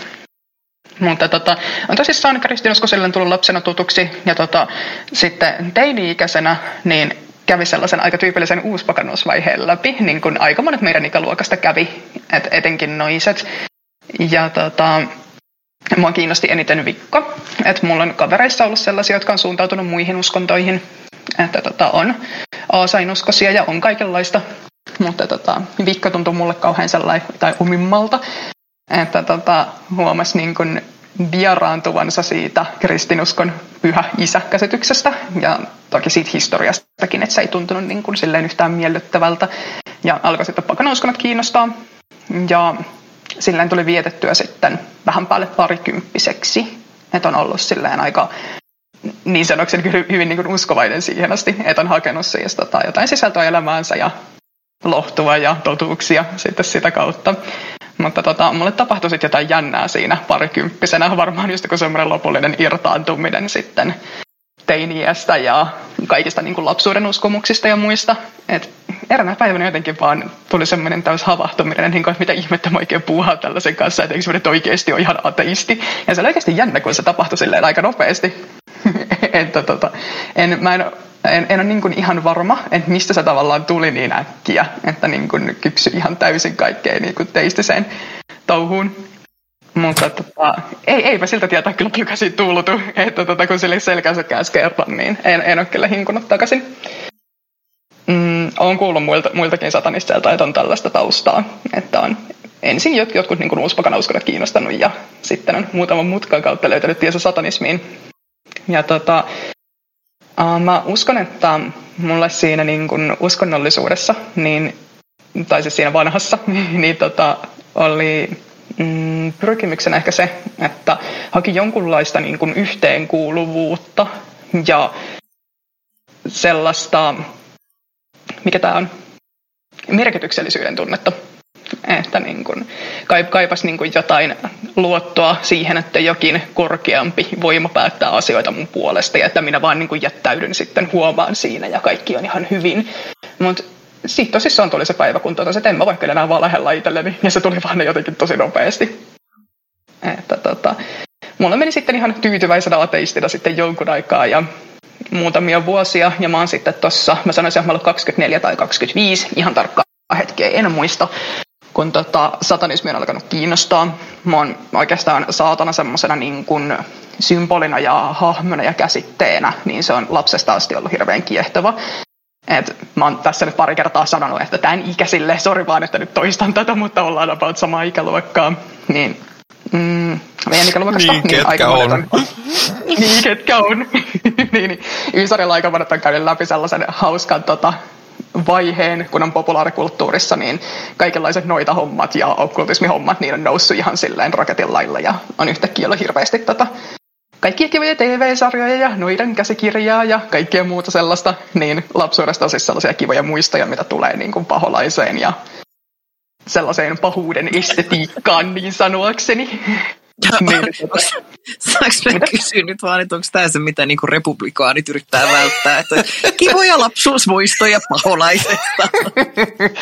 Mutta tota, on tosissaan kristinusko silloin tullut lapsena tutuksi ja tota, sitten teini-ikäisenä niin kävi sellaisen aika tyypillisen uuspakannusvaiheen läpi, niin kuin aika monet meidän ikäluokasta kävi, et etenkin noiset. Ja tota, mua kiinnosti eniten vikko, että mulla on kavereissa ollut sellaisia, jotka on suuntautunut muihin uskontoihin, että tota, on aasainuskosia ja on kaikenlaista, mutta tota, vikka tuntui mulle kauhean sellainen tai omimmalta, että tota, huomasi niin kuin vieraantuvansa siitä kristinuskon pyhä isä-käsityksestä ja toki siitä historiastakin, että se ei tuntunut niin kuin silleen yhtään miellyttävältä. Ja alkoi sitten pakanauskonnot kiinnostaa ja silleen tuli vietettyä sitten vähän päälle parikymppiseksi. Että on ollut silleen aika niin sanokseni hyvin, hyvin niin kuin uskovainen siihen asti, että on hakenut siis tota, jotain sisältöä elämäänsä ja lohtua ja totuuksia sitten sitä kautta. Mutta tota, mulle tapahtui sitten jotain jännää siinä parikymppisenä, varmaan just kun semmoinen lopullinen irtaantuminen sitten teiniästä ja kaikista niin kuin lapsuuden uskomuksista ja muista. Et eräänä päivänä jotenkin vaan tuli semmoinen täys havahtuminen, niin kuin, että mitä ihmettä mä oikein puuhaa tällaisen kanssa, että eikö oikeasti ole ihan ateisti. Ja se oli oikeasti jännä, kun se tapahtui silleen aika nopeasti. että tota, en, mä en, en, en ole niin kuin ihan varma, että mistä se tavallaan tuli niin äkkiä, että niin kuin kypsy ihan täysin kaikkeen niin kuin teistiseen touhuun. Mutta tota, ei, eipä siltä tietää kyllä takaisin tultu, että tota, kun sille selkänsä käs kerran, niin en, en ole kyllä hinkunut takaisin. Mm, olen kuullut muilta, muiltakin satanisteilta, että on tällaista taustaa, että on ensin jot, jotkut niin uuspakan uskonnot kiinnostanut ja sitten on muutaman mutkan kautta löytänyt tiesä satanismiin. Ja tota, uh, mä uskon, että mulle siinä niin kuin uskonnollisuudessa, niin, tai siis siinä vanhassa, niin tota, oli mm, pyrkimyksenä ehkä se, että haki jonkunlaista niin kuin yhteenkuuluvuutta ja sellaista, mikä tämä on, merkityksellisyyden tunnetta. Että niin kuin, kaipas niin kuin jotain luottoa siihen, että jokin korkeampi voima päättää asioita mun puolesta ja että minä vaan niin kuin jättäydyn sitten huomaan siinä ja kaikki on ihan hyvin. Mutta sitten tosissaan tuli se päivä, kun totesin, että en mä vaikka enää vaan lähellä itselleni ja se tuli vaan jotenkin tosi nopeasti. Että tota, mulla meni sitten ihan tyytyväisenä ateistina sitten jonkun aikaa ja muutamia vuosia ja mä oon sitten tossa, mä sanoisin, että mä olen 24 tai 25, ihan tarkkaa hetkeä en muista, kun tota, satanismi on alkanut kiinnostaa. Mä oon oikeastaan saatana semmoisena niin kuin symbolina ja hahmona ja käsitteenä, niin se on lapsesta asti ollut hirveän kiehtova. Et mä oon tässä nyt pari kertaa sanonut, että tämän ikäisille, sori vaan, että nyt toistan tätä, mutta ollaan about samaa ikäluokkaa, niin mm, meidän ikäluokasta. Niin, niin ketkä on. on. niin, ketkä on. niin, niin. Ysarilla aika monet on käynyt läpi sellaisen hauskan tota, vaiheen, kun on populaarikulttuurissa, niin kaikenlaiset noita hommat ja okkultismihommat, niin on noussut ihan silleen raketin lailla ja on yhtäkkiä ollut hirveästi tota, kaikkia kivoja TV-sarjoja ja noiden käsikirjaa ja kaikkea muuta sellaista, niin lapsuudesta on siis sellaisia kivoja muistoja, mitä tulee niin kuin paholaiseen ja sellaiseen pahuuden estetiikkaan niin sanoakseni. Niin, tota. Saanko mä kysyä nyt vaan, että onko tämä se, mitä niinku republikaanit yrittää välttää? Että kivoja lapsuusmuistoja paholaisesta.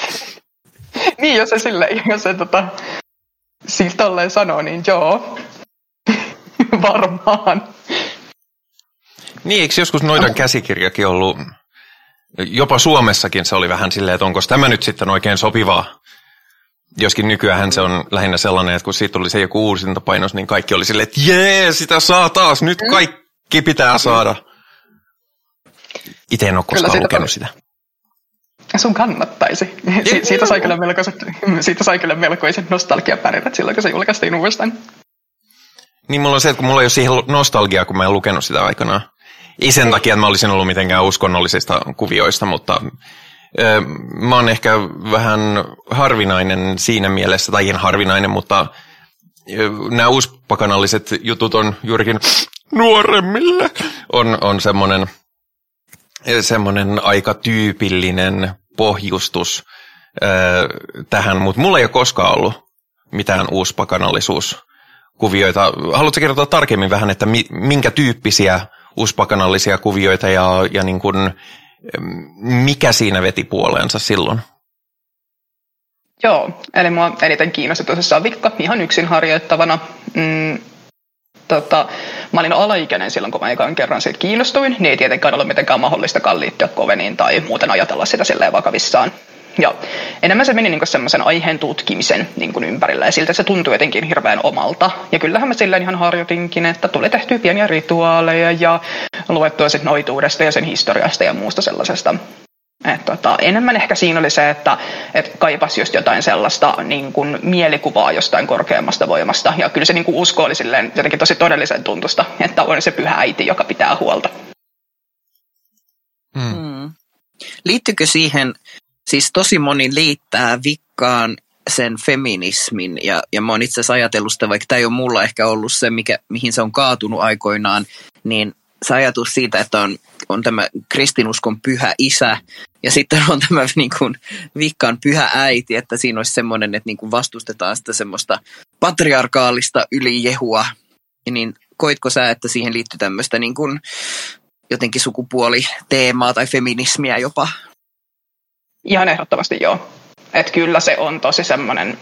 niin, jos se silleen, jos se tota, siis tolleen sanoo, niin joo. Varmaan. Niin, eikö joskus noidan käsikirjakin ollut, jopa Suomessakin se oli vähän silleen, että onko tämä nyt sitten oikein sopivaa. Joskin nykyään se on lähinnä sellainen, että kun siitä tuli se joku uusintapainos, niin kaikki oli silleen, että jee, sitä saa taas, nyt kaikki pitää saada. Itse en ole koskaan siitä lukenut sitä. Sun kannattaisi. Si- siitä, sai kyllä melkoiset, siitä sai kyllä melkoiset nostalgiapärinät silloin, kun se julkaistiin uudestaan. Niin mulla on se, että kun mulla ei ole siihen nostalgiaa, kun mä en lukenut sitä aikanaan. Ei sen takia, että mä olisin ollut mitenkään uskonnollisista kuvioista, mutta mä oon ehkä vähän harvinainen siinä mielessä, tai en harvinainen, mutta nämä uuspakanalliset jutut on juurikin nuoremmille. On, on semmoinen, semmoinen aika tyypillinen pohjustus tähän, mutta mulla ei ole koskaan ollut mitään uuspakanallisuus kuvioita. Haluatko kertoa tarkemmin vähän, että mi, minkä tyyppisiä uuspakanallisia kuvioita ja, ja niin kuin, mikä siinä veti puoleensa silloin? Joo, eli mua eniten kiinnosti tosissaan vikka ihan yksin harjoittavana. Mm, tota, mä olin alaikäinen silloin, kun mä ekan kerran siitä kiinnostuin, niin ei tietenkään ole mitenkään mahdollista liittyä koveniin tai muuten ajatella sitä silleen vakavissaan. Ja enemmän se meni niin semmoisen aiheen tutkimisen niin kuin ympärillä ja siltä se tuntui jotenkin hirveän omalta. Ja kyllähän mä silleen ihan harjoitinkin, että tuli tehtyä pieniä rituaaleja ja luettua sit noituudesta ja sen historiasta ja muusta sellaisesta. Et tota, enemmän ehkä siinä oli se, että et kaipasi just jotain sellaista niin kuin mielikuvaa jostain korkeammasta voimasta. Ja kyllä se niin kuin usko oli silleen jotenkin tosi todellisen tuntusta, että on se pyhä äiti, joka pitää huolta. Hmm. Mm. Liittyykö siihen, siis tosi moni liittää vikkaan sen feminismin, ja, ja mä oon itse asiassa ajatellut sitä, vaikka tämä ei ole mulla ehkä ollut se, mikä, mihin se on kaatunut aikoinaan, niin se ajatus siitä, että on, on tämä kristinuskon pyhä isä, ja sitten on tämä niin kuin, vikkaan pyhä äiti, että siinä olisi semmoinen, että niin kuin vastustetaan sitä semmoista patriarkaalista ylijehua, niin koitko sä, että siihen liittyy tämmöistä niin kuin, jotenkin sukupuoliteemaa tai feminismiä jopa? Ihan ehdottomasti joo. Että kyllä se on tosi semmoinen,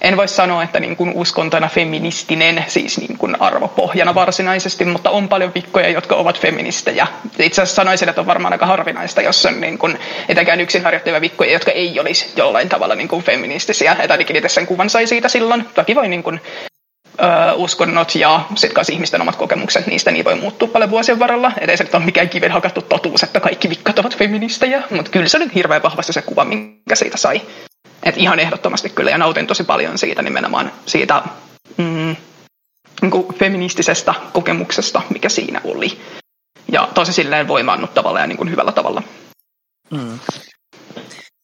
en voi sanoa, että niin kuin uskontona feministinen, siis niin kuin arvopohjana varsinaisesti, mutta on paljon vikkoja, jotka ovat feministejä. Itse asiassa sanoisin, että on varmaan aika harvinaista, jos on niin kuin, etenkään yksin harjoittavia vikkoja, jotka ei olisi jollain tavalla niin kuin feministisiä. Että ainakin itse sen kuvan sai siitä silloin. Toki voi niin kuin, uskonnot ja sitten kanssa ihmisten omat kokemukset niistä, niin voi muuttua paljon vuosien varrella. Et ei se nyt ole mikään kiven hakattu totuus, että kaikki vikkat ovat feministejä, mutta kyllä se oli hirveän vahvasti se kuva, minkä siitä sai. Et ihan ehdottomasti kyllä, ja nautin tosi paljon siitä nimenomaan siitä mm, niin kuin feministisestä kokemuksesta, mikä siinä oli. Ja tosi silleen voimaannuttavalla ja niin kuin hyvällä tavalla. Mm.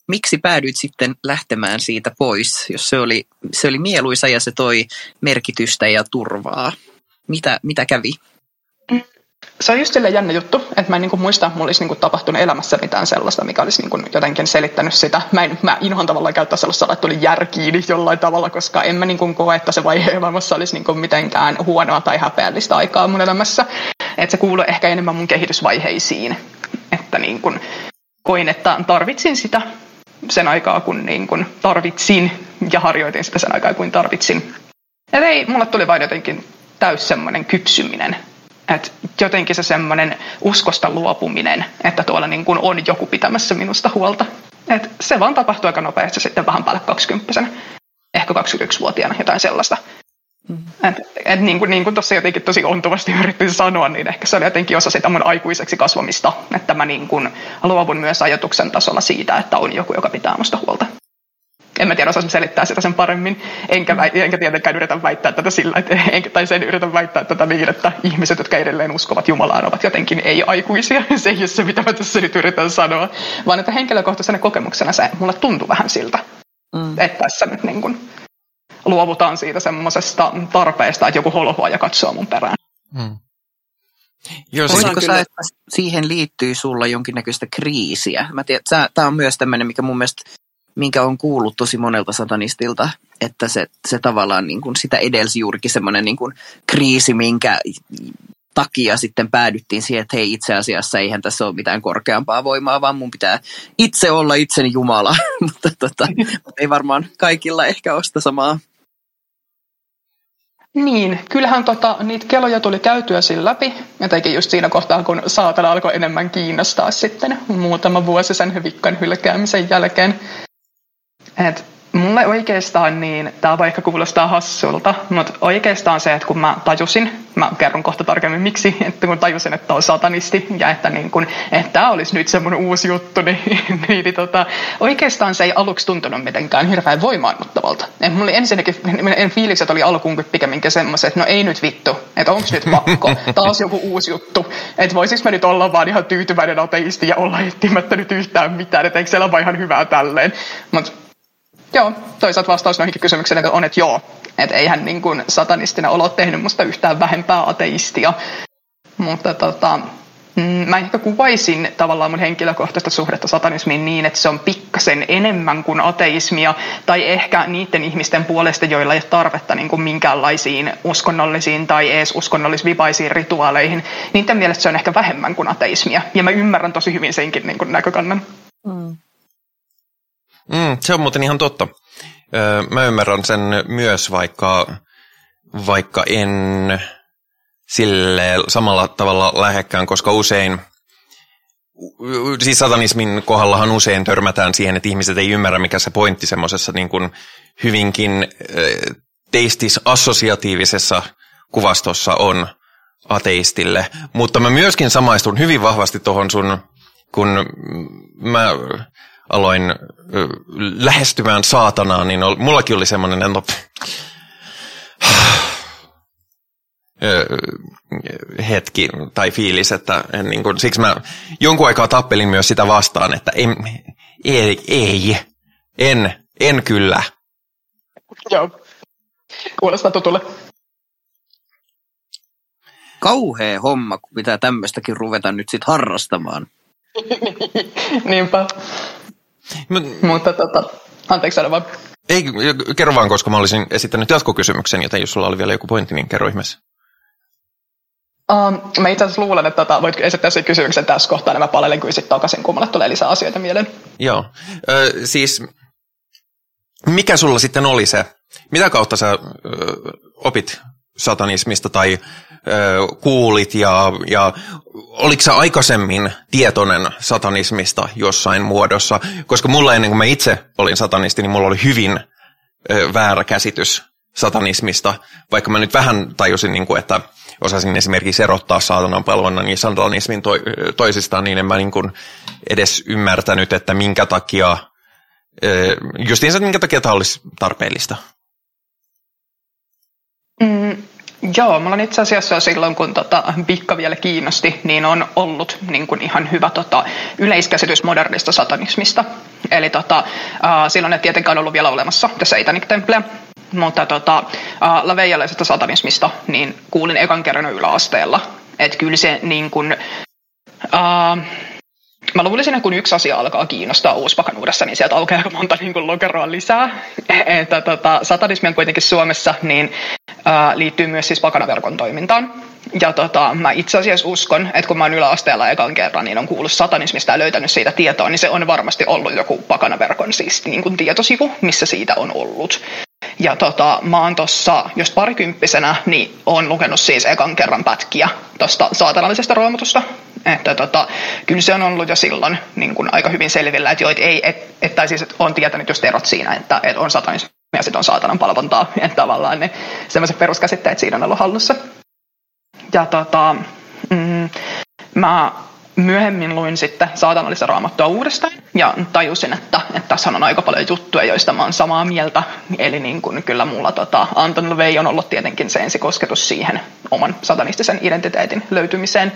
Miksi päädyit sitten lähtemään siitä pois, jos se oli, se oli mieluisa ja se toi merkitystä ja turvaa? Mitä, mitä kävi? Se on just silleen jännä juttu, että mä en niinku muista, että mulla olisi niinku tapahtunut elämässä mitään sellaista, mikä olisi niinku jotenkin selittänyt sitä. Mä, en, mä inhoan tavallaan käyttää sellaista että tuli järkiin jollain tavalla, koska en mä niinku koe, että se vaihe elämässä olisi niinku mitenkään huonoa tai häpeällistä aikaa mun elämässä. Että se kuuluu ehkä enemmän mun kehitysvaiheisiin. Että niinku, koin, että tarvitsin sitä sen aikaa, kun niinku tarvitsin, ja harjoitin sitä sen aikaa, kun tarvitsin. Et ei, mulle tuli vain jotenkin täys semmoinen kypsyminen että jotenkin se semmoinen uskosta luopuminen, että tuolla niin kuin on joku pitämässä minusta huolta. Et se vaan tapahtui aika nopeasti sitten vähän päälle 20 ehkä 21-vuotiaana, jotain sellaista. Mm. Et, et niin kuin, niin kuin tuossa jotenkin tosi ontuvasti yritin sanoa, niin ehkä se oli jotenkin osa sitä mun aikuiseksi kasvamista, että mä niin kuin luovun myös ajatuksen tasolla siitä, että on joku, joka pitää musta huolta en mä tiedä, osaisin selittää sitä sen paremmin, enkä, väit, enkä tietenkään yritä väittää tätä sillä, että, enkä, tai sen yritä väittää tätä niin, että ihmiset, jotka edelleen uskovat Jumalaan, ovat jotenkin ei-aikuisia. Se ei ole se, mitä mä tässä nyt yritän sanoa, vaan että henkilökohtaisena kokemuksena se mulle tuntuu vähän siltä, mm. että tässä nyt niin kuin luovutaan siitä semmoisesta tarpeesta, että joku holhoaa ja katsoo mun perään. Mm. Joo, Voisiko kyllä... sä, että siihen liittyy sulla jonkinnäköistä kriisiä? Mä tiedän, tämä on myös tämmöinen, mikä mun mielestä minkä on kuullut tosi monelta satanistilta, että se, se tavallaan niin kuin sitä edelsi juurikin semmoinen niin kuin kriisi, minkä takia sitten päädyttiin siihen, että hei itse asiassa eihän tässä ole mitään korkeampaa voimaa, vaan mun pitää itse olla itseni Jumala, mutta tota, ei varmaan kaikilla ehkä ole sitä samaa. Niin, kyllähän tota, niitä keloja tuli käytyä siinä läpi, jotenkin just siinä kohtaa, kun saatana alkoi enemmän kiinnostaa sitten muutama vuosi sen vikkan hylkäämisen jälkeen. Et Mulle oikeastaan niin, tämä vaikka kuulostaa hassulta, mutta oikeastaan se, että kun mä tajusin, mä kerron kohta tarkemmin miksi, että kun tajusin, että on satanisti ja että, niin kun, että tämä olisi nyt semmoinen uusi juttu, niin, niin, niin tota, oikeastaan se ei aluksi tuntunut mitenkään hirveän voimaannuttavalta. Et mulla oli ensinnäkin, en fiilikset oli alkuun pikemminkin semmoiset, että no ei nyt vittu, että onko nyt pakko, taas joku uusi juttu, että voisiko mä nyt olla vaan ihan tyytyväinen ateisti ja olla etsimättä nyt yhtään mitään, että eikö siellä ole ihan hyvää tälleen. Mutta Joo, toisaalta vastaus noihinkin kysymyksiin on, että joo. Että eihän niin kuin satanistina olo tehnyt musta yhtään vähempää ateistia. Mutta tota, mm, mä ehkä kuvaisin tavallaan mun henkilökohtaista suhdetta satanismiin niin, että se on pikkasen enemmän kuin ateismia, tai ehkä niiden ihmisten puolesta, joilla ei ole tarvetta niin kuin minkäänlaisiin uskonnollisiin tai edes uskonnollisvipaisiin rituaaleihin, niiden mielestä se on ehkä vähemmän kuin ateismia. Ja mä ymmärrän tosi hyvin senkin niin kuin näkökannan. Mm. Mm, se on muuten ihan totta. Öö, mä ymmärrän sen myös, vaikka, vaikka en sille samalla tavalla lähekkään, koska usein, siis satanismin kohdallahan usein törmätään siihen, että ihmiset ei ymmärrä, mikä se pointti semmoisessa niin kuin hyvinkin teistis-assosiatiivisessa kuvastossa on ateistille. Mutta mä myöskin samaistun hyvin vahvasti tuohon sun, kun mä aloin lähestymään saatanaa, niin mullakin oli semmoinen, että no, hetki tai fiilis, että en, niin kuin, siksi mä jonkun aikaa tappelin myös sitä vastaan, että en, ei, ei, en, en kyllä. Joo, kuulostaa tutulle. Kauhea homma, kun pitää tämmöistäkin ruveta nyt sitten harrastamaan. Niinpä. Mut, Mutta tota, anteeksi vaan. Ei, kerro vaan, koska mä olisin esittänyt jatkokysymyksen, joten jos sulla oli vielä joku pointti, niin kerro ihmeessä. Um, mä itse asiassa luulen, että tota, voit esittää sen kysymyksen tässä kohtaa, niin mä palelen kyllä sitten takaisin, kun mulle tulee lisää asioita mieleen. Joo. Ö, siis, mikä sulla sitten oli se, mitä kautta sä ö, opit satanismista tai kuulit ja, ja oliko sä aikaisemmin tietoinen satanismista jossain muodossa? Koska mulla ennen kuin mä itse olin satanisti, niin mulla oli hyvin väärä käsitys satanismista, vaikka mä nyt vähän tajusin, niin kuin, että osasin esimerkiksi erottaa saatanan palvonnan ja satanismin to, toisistaan, niin en mä niin kuin edes ymmärtänyt, että minkä takia, justiinsa minkä takia tämä olisi tarpeellista. Mm, joo, mulla on itse asiassa silloin, kun tota, Pikka vielä kiinnosti, niin on ollut niin kuin ihan hyvä tota, yleiskäsitys modernista satanismista. Eli tota, äh, silloin ei tietenkään ollut vielä olemassa The Satanic Temple, mutta tota, äh, laveijalaisesta satanismista niin kuulin ekan kerran yläasteella. Että kyllä se niin kuin, äh, Mä luulisin, että kun yksi asia alkaa kiinnostaa uuspakanuudessa, niin sieltä aukeaa monta niin lokeroa lisää. Että tota, satanismi on kuitenkin Suomessa, niin ää, liittyy myös siis pakanaverkon toimintaan. Ja tota, mä itse asiassa uskon, että kun mä oon yläasteella ekan kerran, niin on kuullut satanismista ja löytänyt siitä tietoa, niin se on varmasti ollut joku pakanaverkon siis niin kuin tietosivu, missä siitä on ollut. Ja tota, mä oon tossa just parikymppisenä, niin on lukenut siis ekan kerran pätkiä tuosta saatanallisesta raamatusta. Että tota, kyllä se on ollut jo silloin niin kuin aika hyvin selvillä, että, joit ei, et, et, tai siis on tietänyt just erot siinä, että, että on satanismi ja sitten on saatanan palvontaa. Että tavallaan ne sellaiset peruskäsitteet siinä on ollut hallussa. Ja tota, mm, mä myöhemmin luin sitten saatanallista raamattua uudestaan ja tajusin, että, että tässä on aika paljon juttuja, joista mä oon samaa mieltä. Eli niin kuin kyllä mulla tota, Anton LaVey on ollut tietenkin se ensikosketus siihen oman satanistisen identiteetin löytymiseen.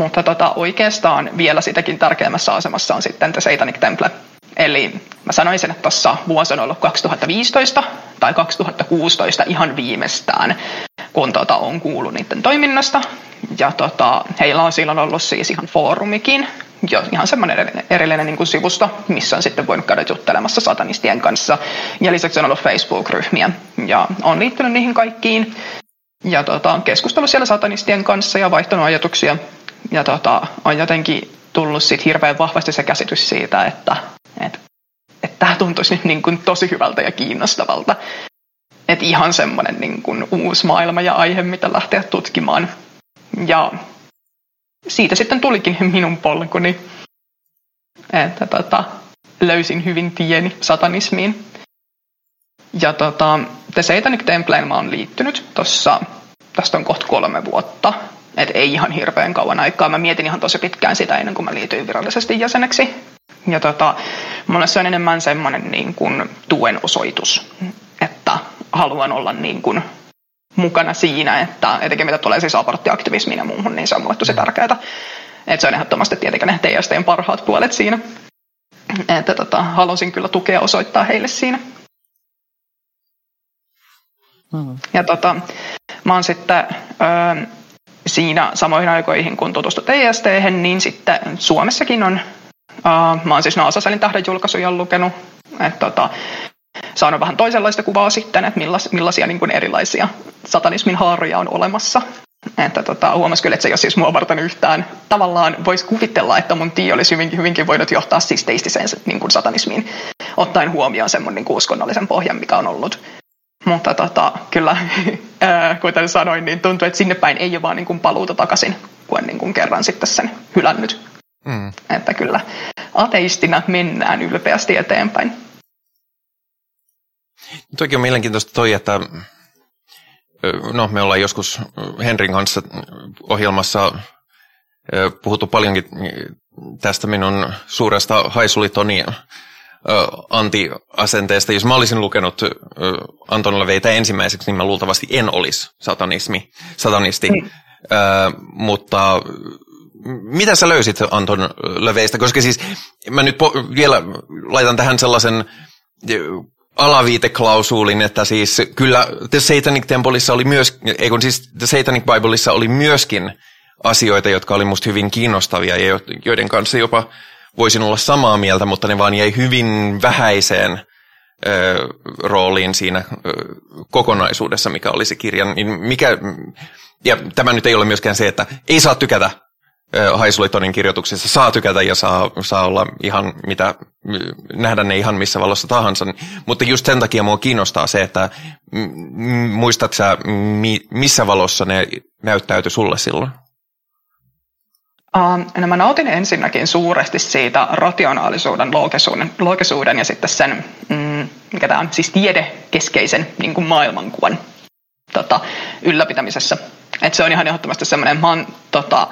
Mutta tota, oikeastaan vielä sitäkin tärkeämmässä asemassa on sitten The Satanic Temple. Eli mä sanoisin, että tuossa vuosi on ollut 2015 tai 2016 ihan viimeistään, kun tota, on kuullut niiden toiminnasta. Ja tota, heillä on silloin ollut siis ihan foorumikin, jo ihan semmoinen erillinen niin kuin sivusto, missä on sitten voinut käydä juttelemassa satanistien kanssa. Ja lisäksi on ollut Facebook-ryhmiä ja on liittynyt niihin kaikkiin. Ja tota, keskustellut siellä satanistien kanssa ja vaihtanut ajatuksia. Ja tota, on jotenkin tullut sit hirveän vahvasti se käsitys siitä, että, että, että tämä tuntuisi nyt niin kuin tosi hyvältä ja kiinnostavalta. et ihan semmoinen niin kuin uusi maailma ja aihe, mitä lähteä tutkimaan. Ja siitä sitten tulikin minun polkuni, että tota, löysin hyvin tieni satanismiin. Ja tota, The Satanic Templeen mä oon liittynyt tuossa, tästä on kohta kolme vuotta, et ei ihan hirveän kauan aikaa. Mä mietin ihan tosi pitkään sitä ennen kuin mä liityin virallisesti jäseneksi. Ja tota, mulle se on enemmän semmoinen niin kuin tuen osoitus, että haluan olla niin kuin mukana siinä, että etenkin mitä tulee siis aborttiaktivismiin ja muuhun, niin se on mulle tosi tärkeää. Että se on ehdottomasti tietenkin ne TSTn parhaat puolet siinä. Että tota, halusin kyllä tukea osoittaa heille siinä. Mm. Ja tota, mä oon sitten ö, siinä samoihin aikoihin, kun tutustui TST, niin sitten Suomessakin on, ö, mä oon siis Naasasalin tähden julkaisuja lukenut, että tota, saanut vähän toisenlaista kuvaa sitten, että millas, millaisia niin kuin erilaisia satanismin haaroja on olemassa. Että tota, huomasi kyllä, että se ei ole siis mua varten yhtään. Tavallaan voisi kuvitella, että mun tie olisi hyvinkin, hyvinkin voinut johtaa siis teistiseen niin kuin satanismiin, ottaen huomioon semmoinen niin uskonnollisen pohjan, mikä on ollut. Mutta tota, kyllä, kuten sanoin, niin tuntuu, että sinne päin ei ole vaan niin kuin paluuta takaisin, kun on niin kuin kerran sitten sen hylännyt. Mm. Että kyllä ateistina mennään ylpeästi eteenpäin. Toki on mielenkiintoista toi, että no, me ollaan joskus Henrin kanssa ohjelmassa puhuttu paljonkin tästä minun suuresta haisulitoni anti-asenteesta. Jos mä olisin lukenut Anton Leveitä ensimmäiseksi, niin mä luultavasti en olisi satanismi, satanisti. Mm. mutta mitä sä löysit Anton Leveistä? Koska siis mä nyt po- vielä laitan tähän sellaisen alaviiteklausuulin, että siis kyllä The Satanic Templeissa oli myös, ei kun siis The Satanic Bibleissa oli myöskin asioita, jotka oli musta hyvin kiinnostavia ja joiden kanssa jopa voisin olla samaa mieltä, mutta ne vaan jäi hyvin vähäiseen ö, rooliin siinä ö, kokonaisuudessa, mikä oli se kirjan. Niin mikä, ja tämä nyt ei ole myöskään se, että ei saa tykätä Haisulitonin kirjoituksissa saa tykätä ja saa, saa olla ihan mitä, nähdä ne ihan missä valossa tahansa. Mutta just sen takia mua kiinnostaa se, että muistatko sä, missä valossa ne näyttäytyi sulle silloin? Uh, no mä nautin ensinnäkin suuresti siitä rationaalisuuden, loogisuuden, loogisuuden ja sitten sen, mm, mikä tämä on, siis tiedekeskeisen niin kuin maailmankuvan tota, ylläpitämisessä. Et se on ihan ehdottomasti semmoinen, mä oon tota,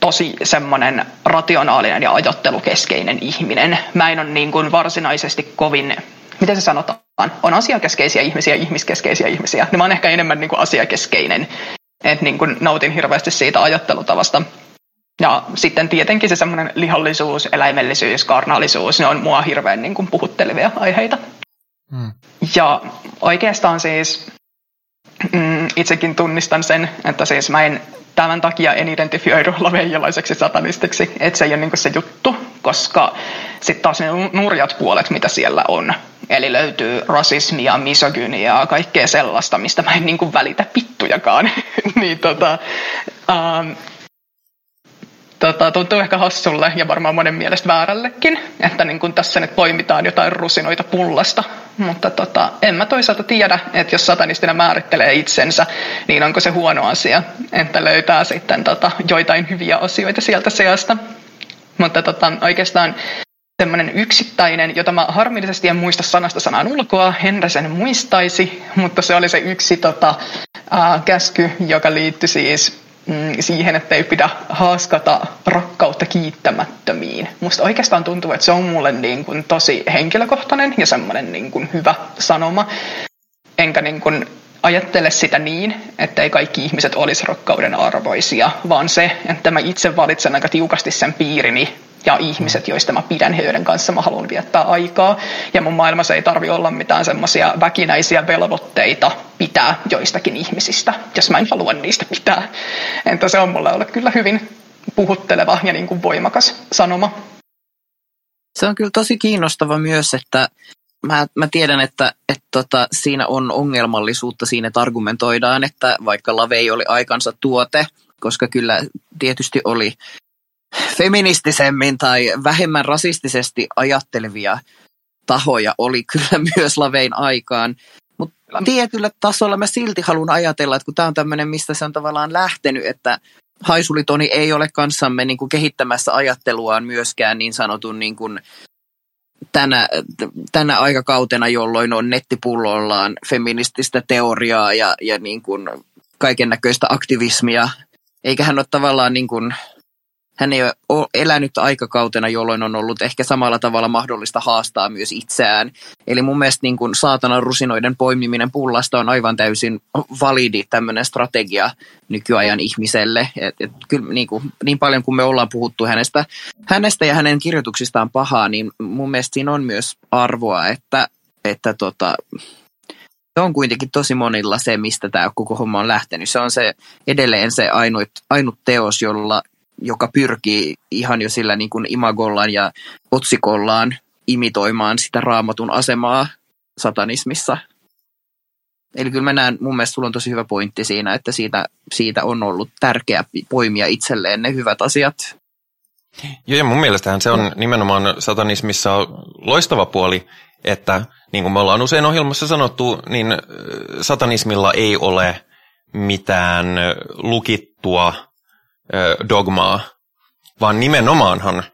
tosi semmoinen rationaalinen ja ajattelukeskeinen ihminen. Mä en ole niin kuin varsinaisesti kovin, miten se sanotaan, on asiakeskeisiä ihmisiä, ihmiskeskeisiä ihmisiä. No mä oon ehkä enemmän niin kuin asiakeskeinen, että niin kuin nautin hirveästi siitä ajattelutavasta. Ja sitten tietenkin se semmoinen lihallisuus, eläimellisyys, karnaalisuus, ne on mua hirveän niin kuin puhuttelevia aiheita. Hmm. Ja oikeastaan siis mm, itsekin tunnistan sen, että siis mä en tämän takia en identifioidu laveijalaiseksi satanistiksi, että se ei ole niin se juttu, koska sitten taas ne nurjat puolet, mitä siellä on, eli löytyy rasismia, misogyniaa, kaikkea sellaista, mistä mä en niin välitä pittujakaan, niin tota, ähm, tota, tuntuu ehkä hassulle ja varmaan monen mielestä väärällekin, että niin kun tässä nyt poimitaan jotain rusinoita pullasta. Mutta tota, en mä toisaalta tiedä, että jos satanistina määrittelee itsensä, niin onko se huono asia, että löytää sitten tota, joitain hyviä asioita sieltä seasta. Mutta tota, oikeastaan semmoinen yksittäinen, jota mä harmillisesti en muista sanasta sanan ulkoa, Henry sen muistaisi, mutta se oli se yksi tota, ää, käsky, joka liittyi siis siihen, että ei pidä haaskata rakkautta kiittämättömiin. Musta oikeastaan tuntuu, että se on mulle niin kuin tosi henkilökohtainen ja semmoinen niin kuin hyvä sanoma. Enkä niin kuin ajattele sitä niin, että ei kaikki ihmiset olisi rakkauden arvoisia, vaan se, että mä itse valitsen aika tiukasti sen piirini ja ihmiset, joista mä pidän, joiden kanssa mä haluan viettää aikaa. Ja mun maailmassa ei tarvi olla mitään semmoisia väkinäisiä velvoitteita pitää joistakin ihmisistä, jos mä en halua niistä pitää. Entä se on mulle ollut kyllä hyvin puhutteleva ja niin kuin voimakas sanoma. Se on kyllä tosi kiinnostava myös, että mä, mä tiedän, että, että tota, siinä on ongelmallisuutta siinä, että argumentoidaan, että vaikka Lavei oli aikansa tuote, koska kyllä tietysti oli feministisemmin tai vähemmän rasistisesti ajattelevia tahoja oli kyllä myös Lavein aikaan. Mutta tietyllä tasolla mä silti haluan ajatella, että kun tämä on tämmöinen, mistä se on tavallaan lähtenyt, että Haisulitoni ei ole kanssamme niin kuin kehittämässä ajatteluaan myöskään niin sanotun niin kuin tänä, tänä aikakautena, jolloin on nettipullollaan feminististä teoriaa ja, ja niin kuin kaiken näköistä aktivismia, eikä hän ole tavallaan niin kuin hän ei ole elänyt aikakautena, jolloin on ollut ehkä samalla tavalla mahdollista haastaa myös itseään. Eli mun mielestä niin kuin saatanan rusinoiden poimiminen pullasta on aivan täysin validi tämmöinen strategia nykyajan ihmiselle. Et, et, kyllä niin, kuin, niin paljon kuin me ollaan puhuttu hänestä, hänestä ja hänen kirjoituksistaan pahaa, niin mun mielestä siinä on myös arvoa, että, että tota, se on kuitenkin tosi monilla se, mistä tämä koko homma on lähtenyt. Se on se edelleen se ainut, ainut teos, jolla joka pyrkii ihan jo sillä niin kuin imagollaan ja otsikollaan imitoimaan sitä raamatun asemaa satanismissa. Eli kyllä mä näen, mun mielestä sulla on tosi hyvä pointti siinä, että siitä, siitä on ollut tärkeä poimia itselleen ne hyvät asiat. Joo, ja mun mielestähän se on nimenomaan satanismissa loistava puoli, että niin kuin me ollaan usein ohjelmassa sanottu, niin satanismilla ei ole mitään lukittua dogmaa, vaan nimenomaanhan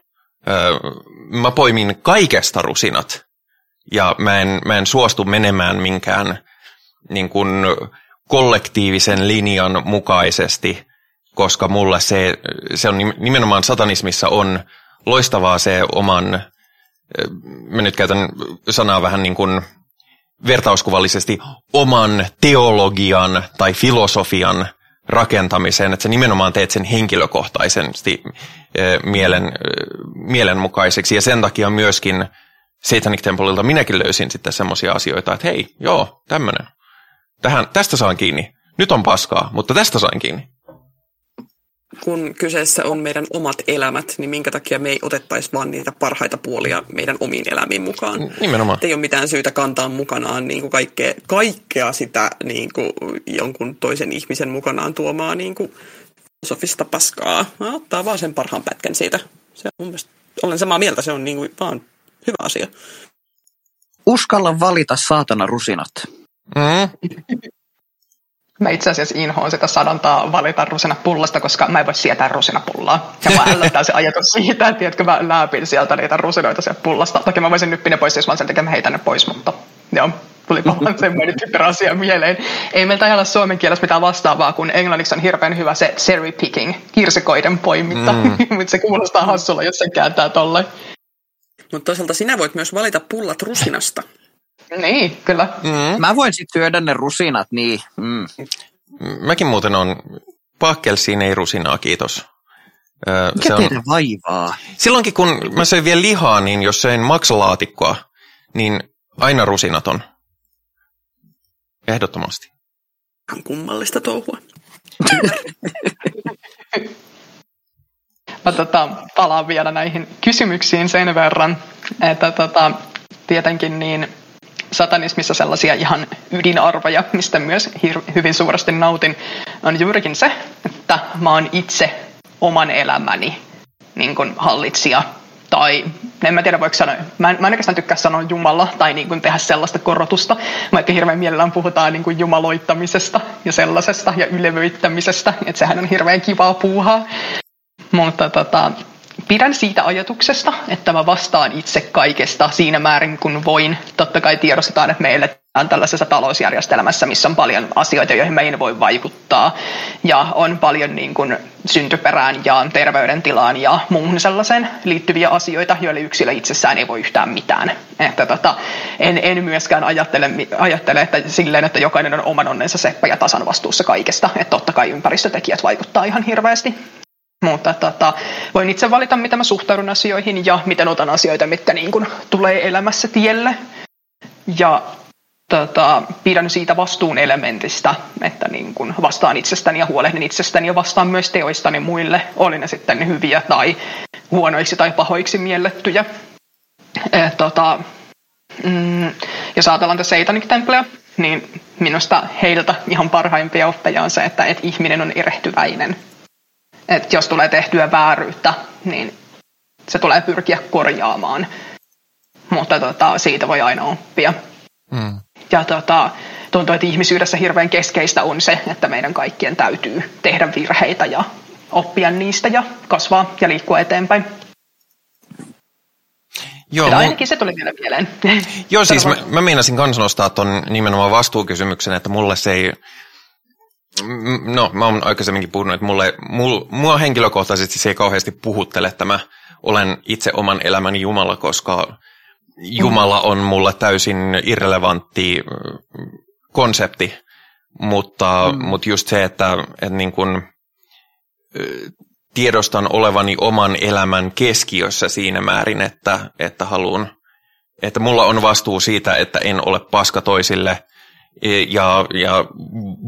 mä poimin kaikesta rusinat. Ja mä en, mä en suostu menemään minkään niin kuin kollektiivisen linjan mukaisesti, koska mulle se, se on nimenomaan satanismissa on loistavaa se oman, mä nyt käytän sanaa vähän niin kuin vertauskuvallisesti, oman teologian tai filosofian rakentamiseen, että sä nimenomaan teet sen henkilökohtaisesti mielen, mielenmukaiseksi. Ja sen takia myöskin Satanic Templeilta minäkin löysin sitten semmoisia asioita, että hei, joo, tämmöinen. Tähän, tästä saan kiinni. Nyt on paskaa, mutta tästä sain kiinni. Kun kyseessä on meidän omat elämät, niin minkä takia me ei otettaisi vaan niitä parhaita puolia meidän omiin elämiin mukaan. Nimenomaan. Ei ole mitään syytä kantaa mukanaan niin kuin kaikkea, kaikkea sitä niin kuin jonkun toisen ihmisen mukanaan tuomaa niin kuin sofista paskaa. Mä ottaa vaan sen parhaan pätkän siitä. Se on mun mielestä, olen samaa mieltä, se on niin kuin vaan hyvä asia. Uskalla valita saatana rusinat. Mm. Mä itse asiassa inhoon sitä sadontaa valita rusina pullasta, koska mä en voi sietää rusinapullaa. Ja mä ällöttää se ajatus siitä, että tiedätkö, mä läpin sieltä niitä rusinoita sieltä pullasta. Toki mä voisin nyppin ne pois, jos mä sen takia mä heitän ne pois, mutta joo, tuli vaan semmoinen typerä asia mieleen. Ei meiltä ei ole suomen kielessä mitään vastaavaa, kun englanniksi on hirveän hyvä se cherry picking, kirsikoiden poiminta. Mm. mutta se kuulostaa hassulla, jos se kääntää tolle. Mutta toisaalta sinä voit myös valita pullat rusinasta. Niin, kyllä. Mm. Mä voin sitten syödä ne rusinat, niin. Mm. Mäkin muuten on pakkelsiin ei rusinaa, kiitos. Mikä se on... teidän vaivaa? Silloinkin kun mä söin vielä lihaa, niin jos söin maksalaatikkoa, niin aina rusinaton. Ehdottomasti. On kummallista touhua. Mä tota, palaan vielä näihin kysymyksiin sen verran, että tota, tietenkin niin satanismissa sellaisia ihan ydinarvoja, mistä myös hir- hyvin suuresti nautin, on juurikin se, että mä oon itse oman elämäni niin kuin hallitsija. Tai en mä tiedä voiko sanoa, mä en, mä en oikeastaan tykkää sanoa Jumala tai niin kuin tehdä sellaista korotusta, vaikka hirveän mielellään puhutaan niin kuin jumaloittamisesta ja sellaisesta ja ylevöittämisestä, että sehän on hirveän kivaa puuhaa. Mutta tota, pidän siitä ajatuksesta, että mä vastaan itse kaikesta siinä määrin kun voin. Totta kai tiedostetaan, että meille on tällaisessa talousjärjestelmässä, missä on paljon asioita, joihin me ei voi vaikuttaa. Ja on paljon niin kuin syntyperään ja terveydentilaan ja muuhun sellaiseen liittyviä asioita, joille yksilö itsessään ei voi yhtään mitään. Että tota, en, en myöskään ajattele, ajattele että silleen, että jokainen on oman onnensa seppä ja tasan vastuussa kaikesta. Että totta kai ympäristötekijät vaikuttaa ihan hirveästi. Mutta tota, voin itse valita, mitä mä suhtaudun asioihin ja miten otan asioita, mitkä niin kun tulee elämässä tielle. Ja tota, pidän siitä vastuun elementistä, että niin kun vastaan itsestäni ja huolehdin itsestäni ja vastaan myös teoistani muille, oli ne sitten hyviä tai huonoiksi tai pahoiksi miellettyjä. Et, tota, mm, jos ajatellaan tässä Satanic Templea, niin minusta heiltä ihan parhaimpia oppeja on se, että et ihminen on erehtyväinen – että jos tulee tehtyä vääryyttä, niin se tulee pyrkiä korjaamaan. Mutta tota, siitä voi aina oppia. Mm. Ja tota, tuntuu, että ihmisyydessä hirveän keskeistä on se, että meidän kaikkien täytyy tehdä virheitä ja oppia niistä ja kasvaa ja liikkua eteenpäin. Joo, mun- ainakin se tuli vielä mieleen. Joo, siis mä, mä meinasin kans nostaa ton nimenomaan vastuukysymyksen, että mulle se ei... No, mä oon aikaisemminkin puhunut, että mulle, mul, mua henkilökohtaisesti se ei kauheasti puhuttele tämä olen itse oman elämäni Jumala, koska Jumala on mulle täysin irrelevantti mm, konsepti, mutta, mm. mutta just se, että, että niin kun, ö, tiedostan olevani oman elämän keskiössä siinä määrin, että, että haluan, että mulla on vastuu siitä, että en ole paska toisille e- ja, ja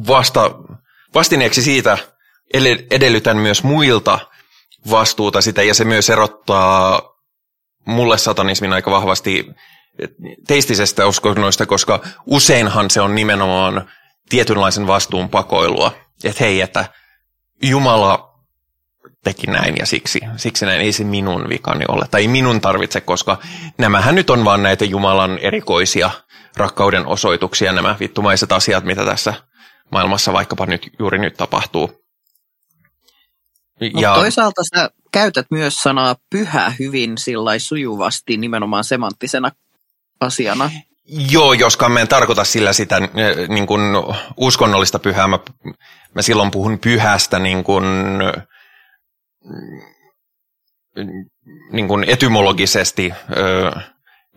vasta, vastineeksi siitä edellytän myös muilta vastuuta sitä ja se myös erottaa mulle satanismin aika vahvasti teistisestä uskonnoista, koska useinhan se on nimenomaan tietynlaisen vastuun pakoilua. Että hei, että Jumala teki näin ja siksi, siksi näin ei se minun vikani ole. Tai minun tarvitse, koska nämähän nyt on vaan näitä Jumalan erikoisia rakkauden osoituksia, nämä vittumaiset asiat, mitä tässä maailmassa vaikkapa nyt, juuri nyt tapahtuu. Mutta toisaalta sä käytät myös sanaa pyhä hyvin sujuvasti nimenomaan semanttisena asiana. Joo, joskaan mä en tarkoita sillä sitä eh, niin kuin uskonnollista pyhää. Mä, mä silloin puhun pyhästä niin kuin, niin kuin etymologisesti ö,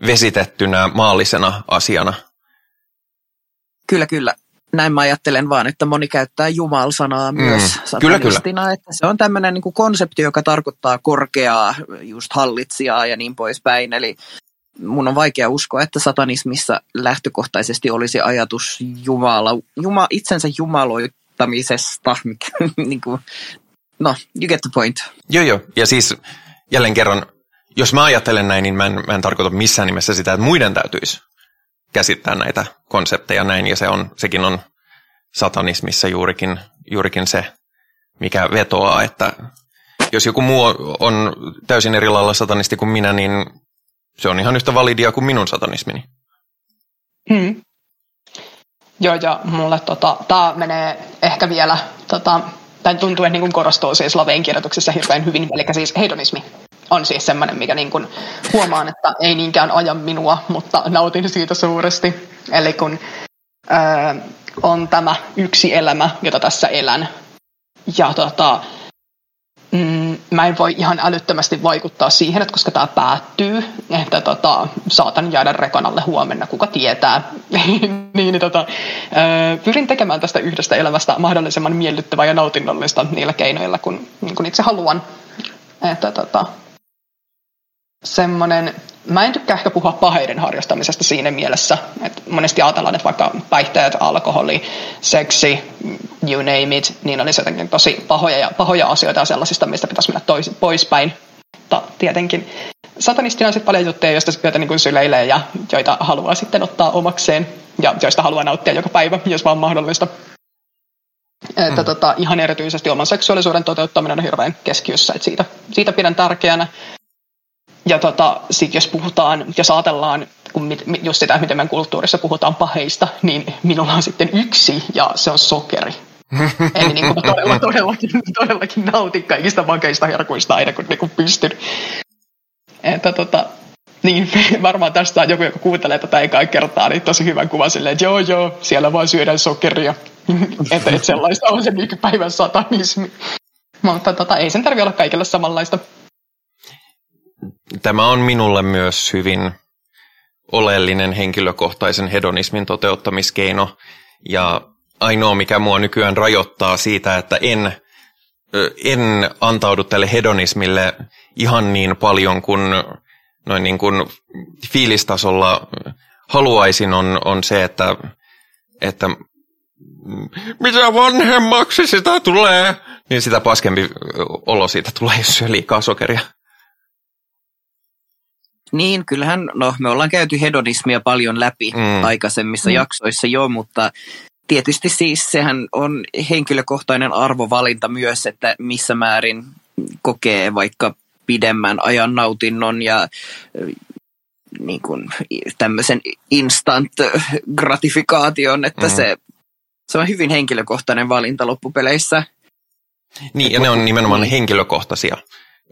vesitettynä maallisena asiana. Kyllä, kyllä. Näin mä ajattelen vaan, että moni käyttää Jumal-sanaa Mm, myös kyllä, kyllä. satanistina, että se on tämmöinen niin konsepti, joka tarkoittaa korkeaa, just hallitsijaa ja niin poispäin. Eli mun on vaikea uskoa, että satanismissa lähtökohtaisesti olisi ajatus Jumala, Juma, itsensä jumaloittamisesta. mikä, niin kuin, no, you get the point. Joo, joo. Ja siis jälleen kerran, jos mä ajattelen näin, niin mä en, mä en tarkoita missään nimessä sitä, että muiden täytyisi käsittää näitä konsepteja näin, ja se on, sekin on satanismissa juurikin, juurikin se, mikä vetoaa, että jos joku muu on täysin eri lailla satanisti kuin minä, niin se on ihan yhtä validia kuin minun satanismini. Hmm. Joo, ja mulle tota, tämä menee ehkä vielä, tota, tai tuntuu, että niin korostuu siis Laveen kirjoituksessa hirveän hyvin, eli siis hedonismi on siis semmoinen, mikä niin kuin huomaan, että ei niinkään aja minua, mutta nautin siitä suuresti. Eli kun ö, on tämä yksi elämä, jota tässä elän, ja tota, mm, mä en voi ihan älyttömästi vaikuttaa siihen, että koska tämä päättyy, että tota, saatan jäädä rekan alle huomenna, kuka tietää. niin, niin tota, ö, pyrin tekemään tästä yhdestä elämästä mahdollisimman miellyttävää ja nautinnollista niillä keinoilla, kun, niin kun itse haluan. Että tota, semmoinen, mä en tykkää ehkä puhua paheiden harrastamisesta siinä mielessä, että monesti ajatellaan, että vaikka päihteet, alkoholi, seksi, you name it, niin olisi jotenkin tosi pahoja, ja, pahoja asioita ja sellaisista, mistä pitäisi mennä tois, poispäin. Mutta tietenkin satanistina on sitten paljon juttuja, joista, joita niin kuin syleilee ja joita haluaa sitten ottaa omakseen ja joista haluaa nauttia joka päivä, jos vaan mahdollista. Että mm. tota, ihan erityisesti oman seksuaalisuuden toteuttaminen on hirveän keskiössä, että siitä, siitä pidän tärkeänä. Ja tota, sit jos puhutaan, jos ajatellaan kun mit, just sitä, miten meidän kulttuurissa puhutaan paheista, niin minulla on sitten yksi, ja se on sokeri. Eli niin kuin todella, todellakin, todellakin nautin kaikista makeista herkuista aina, kun, niin kun pystyn. Että tota, niin varmaan tästä on joku, joka kuuntelee tätä ekaa kertaa, niin tosi hyvän kuvan silleen, että joo joo, siellä vaan syödään sokeria. että, että sellaista on se nykypäivän satanismi. Mutta tota, ei sen tarvitse olla kaikille samanlaista. Tämä on minulle myös hyvin oleellinen henkilökohtaisen hedonismin toteuttamiskeino. Ja ainoa, mikä mua nykyään rajoittaa siitä, että en, en antaudu tälle hedonismille ihan niin paljon kuin noin niin kuin fiilistasolla haluaisin, on, on se, että, että mitä vanhemmaksi sitä tulee, niin sitä paskempi olo siitä tulee, jos syö liikaa sokeria. Niin, kyllähän, no me ollaan käyty hedonismia paljon läpi mm. aikaisemmissa mm. jaksoissa jo, mutta tietysti siis sehän on henkilökohtainen arvovalinta myös, että missä määrin kokee vaikka pidemmän ajan nautinnon ja niin kuin tämmöisen instant gratifikaation, että mm. se, se on hyvin henkilökohtainen valinta loppupeleissä. Niin, ja ne on nimenomaan henkilökohtaisia.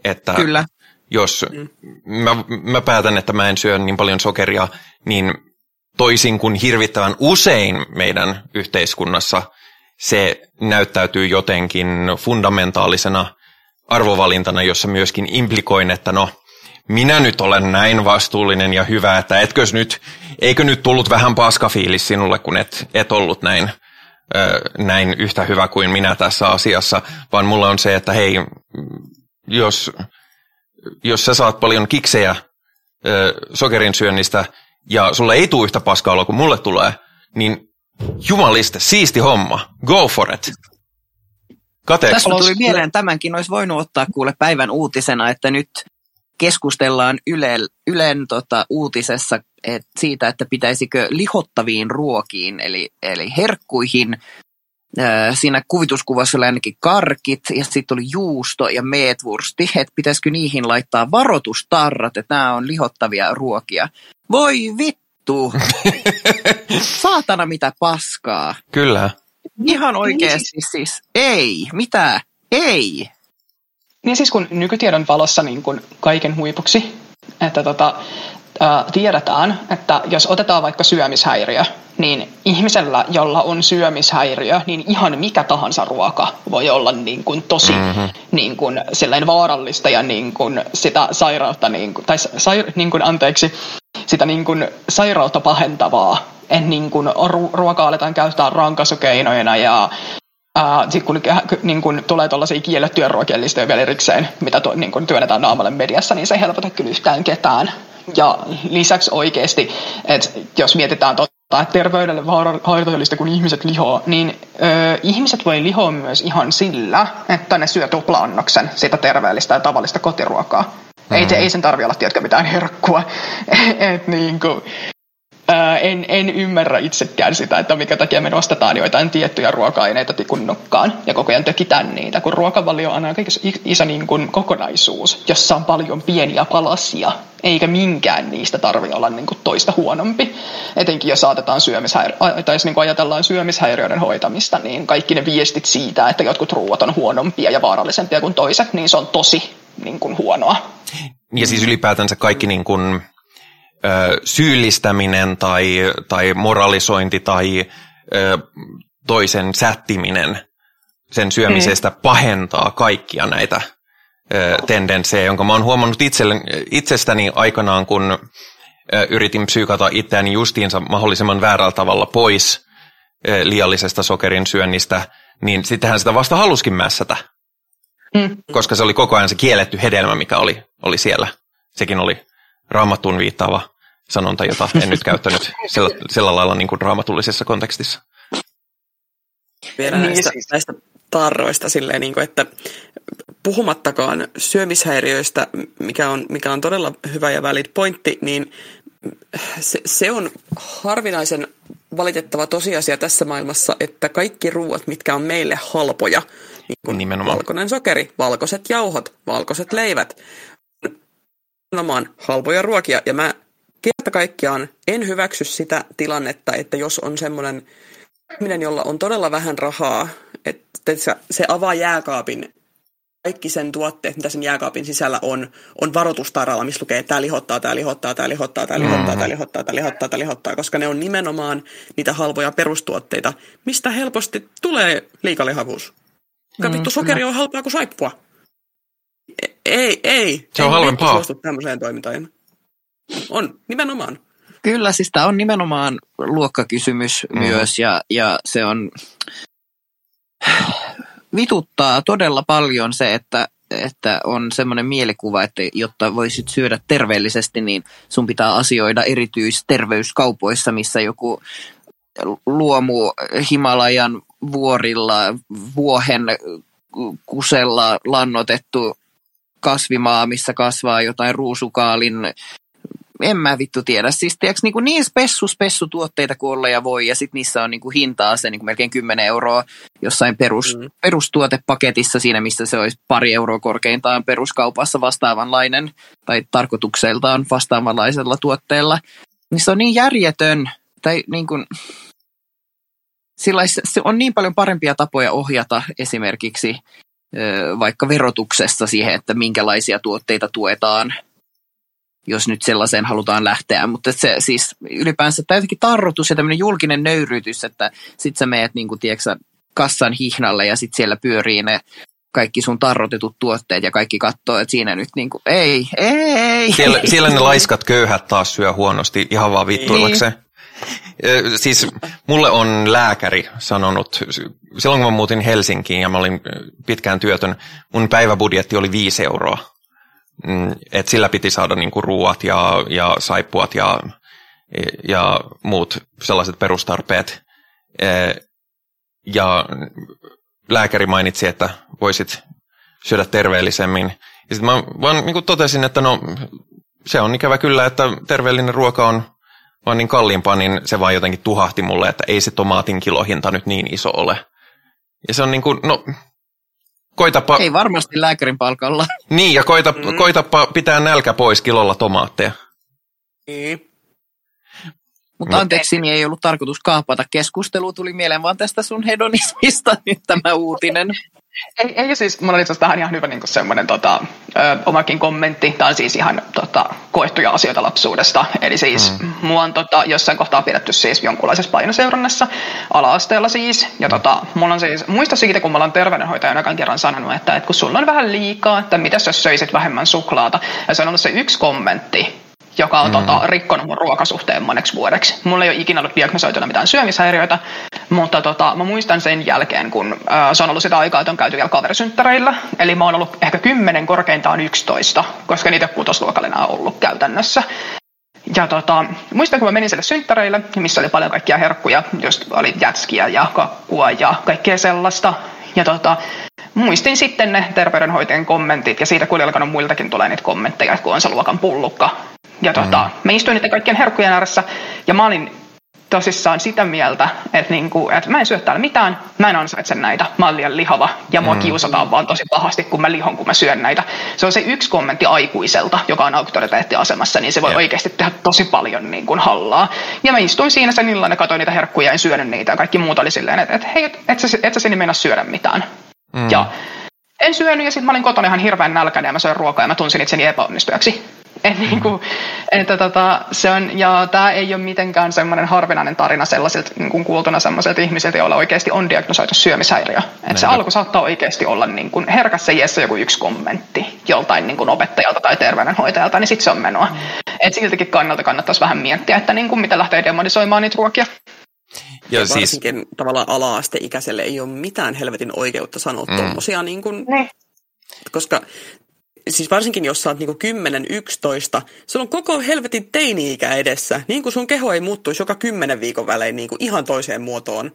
Että Kyllä. Jos mä, mä päätän, että mä en syö niin paljon sokeria, niin toisin kuin hirvittävän usein meidän yhteiskunnassa, se näyttäytyy jotenkin fundamentaalisena arvovalintana, jossa myöskin implikoin, että no, minä nyt olen näin vastuullinen ja hyvä, että etkö nyt, eikö nyt tullut vähän paskafiilis sinulle, kun et, et ollut näin, ö, näin yhtä hyvä kuin minä tässä asiassa, vaan mulla on se, että hei, jos, jos sä saat paljon kiksejä ö, sokerin syönnistä ja sulle ei tule yhtä paskaa kuin mulle tulee, niin jumaliste, siisti homma, go for it. Kateeksi. Tästä tuli mieleen, tämänkin olisi voinut ottaa kuule päivän uutisena, että nyt keskustellaan Yle, Ylen tota, uutisessa et siitä, että pitäisikö lihottaviin ruokiin, eli, eli herkkuihin, siinä kuvituskuvassa oli ainakin karkit, ja sitten oli juusto ja meetvursti, että pitäisikö niihin laittaa varoitustarrat, että nämä on lihottavia ruokia. Voi vittu! Saatana mitä paskaa. Kyllä. Ihan oikeasti siis. Ei. Mitä? Ei. Niin siis kun nykytiedon valossa niin kun kaiken huipuksi, että tota, ää, tiedetään, että jos otetaan vaikka syömishäiriö, niin ihmisellä, jolla on syömishäiriö, niin ihan mikä tahansa ruoka voi olla niin kuin tosi mm-hmm. niin kuin, vaarallista ja niin kuin sitä sairautta, niin kuin, tai sair, niin kuin, anteeksi, sitä niin kuin sairautta pahentavaa. En niin kuin ru- ruokaa aletaan käyttää rankasukeinoina ja sitten kun, niin kun tulee tuollaisia kiellettyjä ruokien listoja vielä erikseen, mitä to, niin kun työnnetään naamalle mediassa, niin se ei helpota kyllä yhtään ketään. Ja lisäksi oikeasti, että jos mietitään totta, että terveydelle haitallista, kun ihmiset lihoa, niin ö, ihmiset voi lihoa myös ihan sillä, että ne syö tuplaannoksen sitä terveellistä ja tavallista kotiruokaa. Mm. Ei, ei sen tarvi olla, tiedätkö, mitään herkkua. Et niin kuin, ää, en, en ymmärrä itsekään sitä, että mikä takia me nostetaan joitain tiettyjä ruoka-aineita tikun nokkaan ja koko ajan tökitään niitä, kun ruokavalio on aika iso niin kuin kokonaisuus, jossa on paljon pieniä palasia, eikä minkään niistä tarvi olla niin kuin toista huonompi. Etenkin jos saatetaan syömishäiri- tai jos niin kuin ajatellaan syömishäiriöiden hoitamista, niin kaikki ne viestit siitä, että jotkut ruoat on huonompia ja vaarallisempia kuin toiset, niin se on tosi niin kuin huonoa. Ja siis ylipäätänsä kaikki niin kuin, ö, syyllistäminen tai, tai moralisointi tai ö, toisen sättiminen sen syömisestä mm. pahentaa kaikkia näitä ö, tendenssejä, jonka mä oon huomannut itselle, itsestäni aikanaan, kun ö, yritin psyykata itseäni justiinsa mahdollisimman väärällä tavalla pois ö, liiallisesta sokerin syönnistä, niin sittenhän sitä vasta haluskin mässätä. Mm. Koska se oli koko ajan se kielletty hedelmä, mikä oli, oli siellä. Sekin oli raamattuun viittaava sanonta, jota en nyt käyttänyt sillä, sillä lailla niin kuin raamatullisessa kontekstissa. Vielä niin, näistä, siis. näistä tarroista silleen, niin kuin, että puhumattakaan syömishäiriöistä, mikä on, mikä on todella hyvä ja valid pointti, niin se, se on harvinaisen valitettava tosiasia tässä maailmassa, että kaikki ruuat, mitkä on meille halpoja, niin kuin Nimenomaan. valkoinen sokeri, valkoiset jauhot, valkoiset leivät, nimenomaan halpoja ruokia. Ja mä kerta kaikkiaan en hyväksy sitä tilannetta, että jos on semmoinen ihminen, jolla on todella vähän rahaa, että se avaa jääkaapin kaikki sen tuotteet, mitä sen jääkaapin sisällä on, on varoitustaralla, missä lukee, että tämä lihottaa, tämä lihottaa, tämä lihottaa, tämä lihottaa, tämä lihottaa, tämä lihottaa, tämä lihottaa, koska ne on nimenomaan niitä halvoja perustuotteita, mistä helposti tulee liikalihavuus. Mm, vittu, sokeri on halpaa kuin saippua. Ei, ei. Se on halvempaa. suostu tämmöiseen toimintaan. On, nimenomaan. Kyllä, siis tämä on nimenomaan luokkakysymys mm. myös ja, ja se on vituttaa todella paljon se, että, että on semmoinen mielikuva, että jotta voisit syödä terveellisesti, niin sun pitää asioida erityisterveyskaupoissa, missä joku luomu Himalajan vuorilla vuohen kusella lannotettu kasvimaa, missä kasvaa jotain ruusukaalin en mä vittu tiedä. Siis tiiäks, niin, niin spessu, spessu tuotteita kuin olla ja voi, ja sitten niissä on niin kuin hintaa se niin kuin melkein 10 euroa jossain perus, mm. perustuotepaketissa siinä, missä se olisi pari euroa korkeintaan peruskaupassa vastaavanlainen, tai tarkoitukseltaan vastaavanlaisella tuotteella. Niin se on niin järjetön, tai niin kuin, sillä se on niin paljon parempia tapoja ohjata esimerkiksi vaikka verotuksessa siihen, että minkälaisia tuotteita tuetaan, jos nyt sellaiseen halutaan lähteä. Mutta se siis ylipäänsä tämä jotenkin tarrotus ja tämmöinen julkinen nöyrytys, että sit sä meet niin kuin, tiedätkö, kassan hihnalle ja sitten siellä pyörii ne kaikki sun tarrotetut tuotteet ja kaikki katsoo, että siinä nyt niin kuin, ei, ei. Siellä, siellä ne laiskat köyhät taas syö huonosti ihan vaan vittuillakseen. Niin. Siis mulle on lääkäri sanonut, silloin kun mä muutin Helsinkiin ja mä olin pitkään työtön, mun päiväbudjetti oli 5 euroa. Mm, et sillä piti saada niinku ruuat ja, ja saippuat ja, ja muut sellaiset perustarpeet. Ja lääkäri mainitsi, että voisit syödä terveellisemmin. Ja sitten mä vaan niin totesin, että no se on ikävä kyllä, että terveellinen ruoka on vaan niin kalliimpaa, niin se vaan jotenkin tuhahti mulle, että ei se tomaatin kilohinta nyt niin iso ole. Ja se on niin kuin, no, koitapa... Ei varmasti lääkärin palkalla. Niin, ja koita, mm. koitapa pitää nälkä pois kilolla tomaatteja. Niin. Mutta anteeksi, niin ei ollut tarkoitus kaapata. Keskustelu tuli mieleen vaan tästä sun hedonismista nyt tämä uutinen. Ei, ei siis, mulla oli itse tähän ihan hyvä niin semmoinen tota, ö, omakin kommentti. Tämä on siis ihan tota, koettuja asioita lapsuudesta. Eli siis mm. mua on tota, jossain kohtaa pidetty siis jonkunlaisessa painoseurannassa ala-asteella siis. Ja tota, mulla on siis, muista siitä, kun mulla on terveydenhoitaja ainakaan kerran sanonut, että, että kun sulla on vähän liikaa, että mitä jos söisit vähemmän suklaata. Ja se on ollut se yksi kommentti, joka on mm. tota, rikkonut mun ruokasuhteen moneksi vuodeksi. Mulla ei ole ikinä ollut diagnosoituna mitään syömishäiriöitä, mutta tota, mä muistan sen jälkeen, kun ää, se on ollut sitä aikaa, että on käyty vielä kaverisynttäreillä. Eli mä oon ollut ehkä 10, korkeintaan 11, koska niitä kutosluokalla enää ollut käytännössä. Ja tota, muistan, kun mä menin sille synttäreille, missä oli paljon kaikkia herkkuja, just oli jätskiä ja kakkua ja kaikkea sellaista. Ja tota, muistin sitten ne terveydenhoitajan kommentit, ja siitä alkanut muiltakin tulee niitä kommentteja, kun on se luokan pullukka, ja tota, mm. mä istuin niiden kaikkien herkkujen ääressä ja mä olin tosissaan sitä mieltä, että, niinku, että mä en syö täällä mitään, mä en ansaitse näitä, mä oon liian lihava ja mua mm. kiusataan vaan tosi pahasti, kun mä lihon, kun mä syön näitä. Se on se yksi kommentti aikuiselta, joka on auktoriteettiasemassa, niin se voi yeah. oikeasti tehdä tosi paljon niin kuin hallaa. Ja mä istuin siinä sen illan ja katsoin niitä herkkuja, en syönyt niitä ja kaikki muut oli silleen, että, että hei, et, et, sä, et sä sinne mennä syödä mitään. Mm. Ja en syönyt ja sitten mä olin kotona ihan hirveän nälkäinen ja mä söin ruokaa ja mä tunsin itseni epäonnistujaksi. Et niin kuin, että tota, se on, ja tämä ei ole mitenkään semmoinen harvinainen tarina sellaisilta niin kuin kuultuna sellaisilta ihmisiltä, joilla oikeasti on diagnosoitu syömishäiriö. Et se alku saattaa oikeasti olla niin kuin herkässä iässä joku yksi kommentti joltain niin kuin opettajalta tai terveydenhoitajalta, niin sitten se on menoa. Mm. Et siltikin kannalta kannattaisi vähän miettiä, että niin kuin mitä lähtee demonisoimaan niitä ruokia. Ja, ja siis... tavallaan ala-asteikäiselle ei ole mitään helvetin oikeutta sanoa mm. tuommoisia, niin kuin, ne. koska siis varsinkin jos sä oot niinku 10-11, sulla on koko helvetin teini-ikä edessä. Niin kuin sun keho ei muuttuisi joka kymmenen viikon välein niinku ihan toiseen muotoon.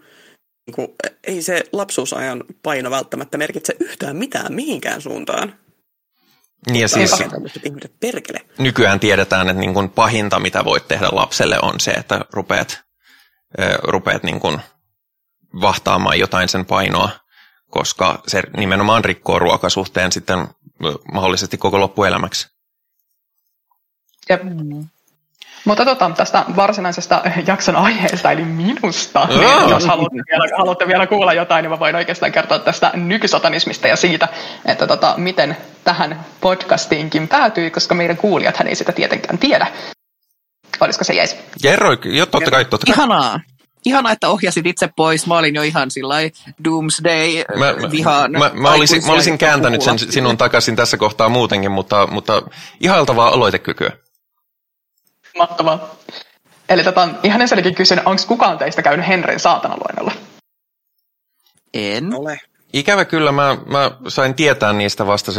Niinku, ei se lapsuusajan paino välttämättä merkitse yhtään mitään mihinkään suuntaan. Niin ja siis perkele. nykyään tiedetään, että niin kuin pahinta, mitä voit tehdä lapselle, on se, että rupeat, rupeat niin kuin vahtaamaan jotain sen painoa, koska se nimenomaan rikkoo ruokasuhteen sitten mahdollisesti koko loppuelämäksi. Jep. Mm. Mutta tota, tästä varsinaisesta jakson aiheesta, eli minusta, niin jos haluatte vielä, haluatte vielä kuulla jotain, niin mä voin oikeastaan kertoa tästä nykysatanismista ja siitä, että tota, miten tähän podcastiinkin päätyi, koska meidän kuulijathan ei sitä tietenkään tiedä. Olisiko se jees? Kerro, jo, totta kai, totta kai. Ihanaa. Ihana, että ohjasit itse pois. Mä olin jo ihan sillä doomsday mä, vihaan. Mä, mä, mä, olisin, mä olisin kääntänyt sen sinun takaisin tässä kohtaa muutenkin, mutta, mutta ihailtavaa aloitekykyä. Mahtavaa. Eli tota, ihan ensinnäkin kysyn, onko kukaan teistä käynyt Henrin saatanaluennolla? En. Ole. Ikävä kyllä, mä, mä sain tietää niistä vasta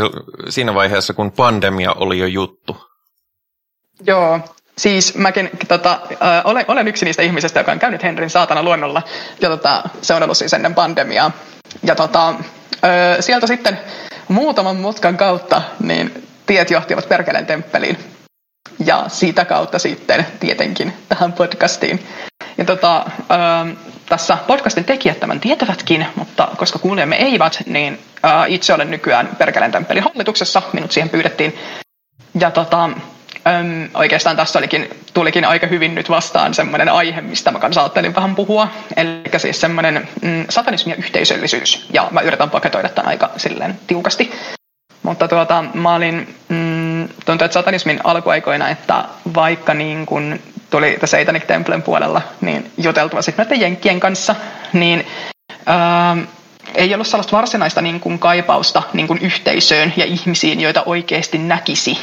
siinä vaiheessa, kun pandemia oli jo juttu. Joo, Siis mäkin tota, äh, olen, olen yksi niistä ihmisistä, joka on käynyt Henrin saatana luonnolla, ja tota, se on ollut siis ennen pandemiaa. Ja tota, äh, sieltä sitten muutaman mutkan kautta niin tiet johtivat Perkeleen temppeliin. ja siitä kautta sitten tietenkin tähän podcastiin. Ja tota, ähm, tässä podcastin tekijät tämän tietävätkin, mutta koska kuulijamme eivät, niin äh, itse olen nykyään Perkeleen temppelin hallituksessa, minut siihen pyydettiin. Ja tota, äm, oikeastaan tässä olikin, tulikin aika hyvin nyt vastaan semmoinen aihe, mistä mä kanssa ajattelin vähän puhua. Eli siis semmoinen mm, satanismi ja yhteisöllisyys. Ja mä yritän paketoida tämän aika silleen tiukasti. Mutta tuota, mä olin, mm, tuntuu, että satanismin alkuaikoina, että vaikka niin kun tuli The Satanic Templen puolella niin juteltua sitten näiden jenkkien kanssa, niin ää, ei ollut sellaista varsinaista niin kuin kaipausta niin kuin yhteisöön ja ihmisiin, joita oikeasti näkisi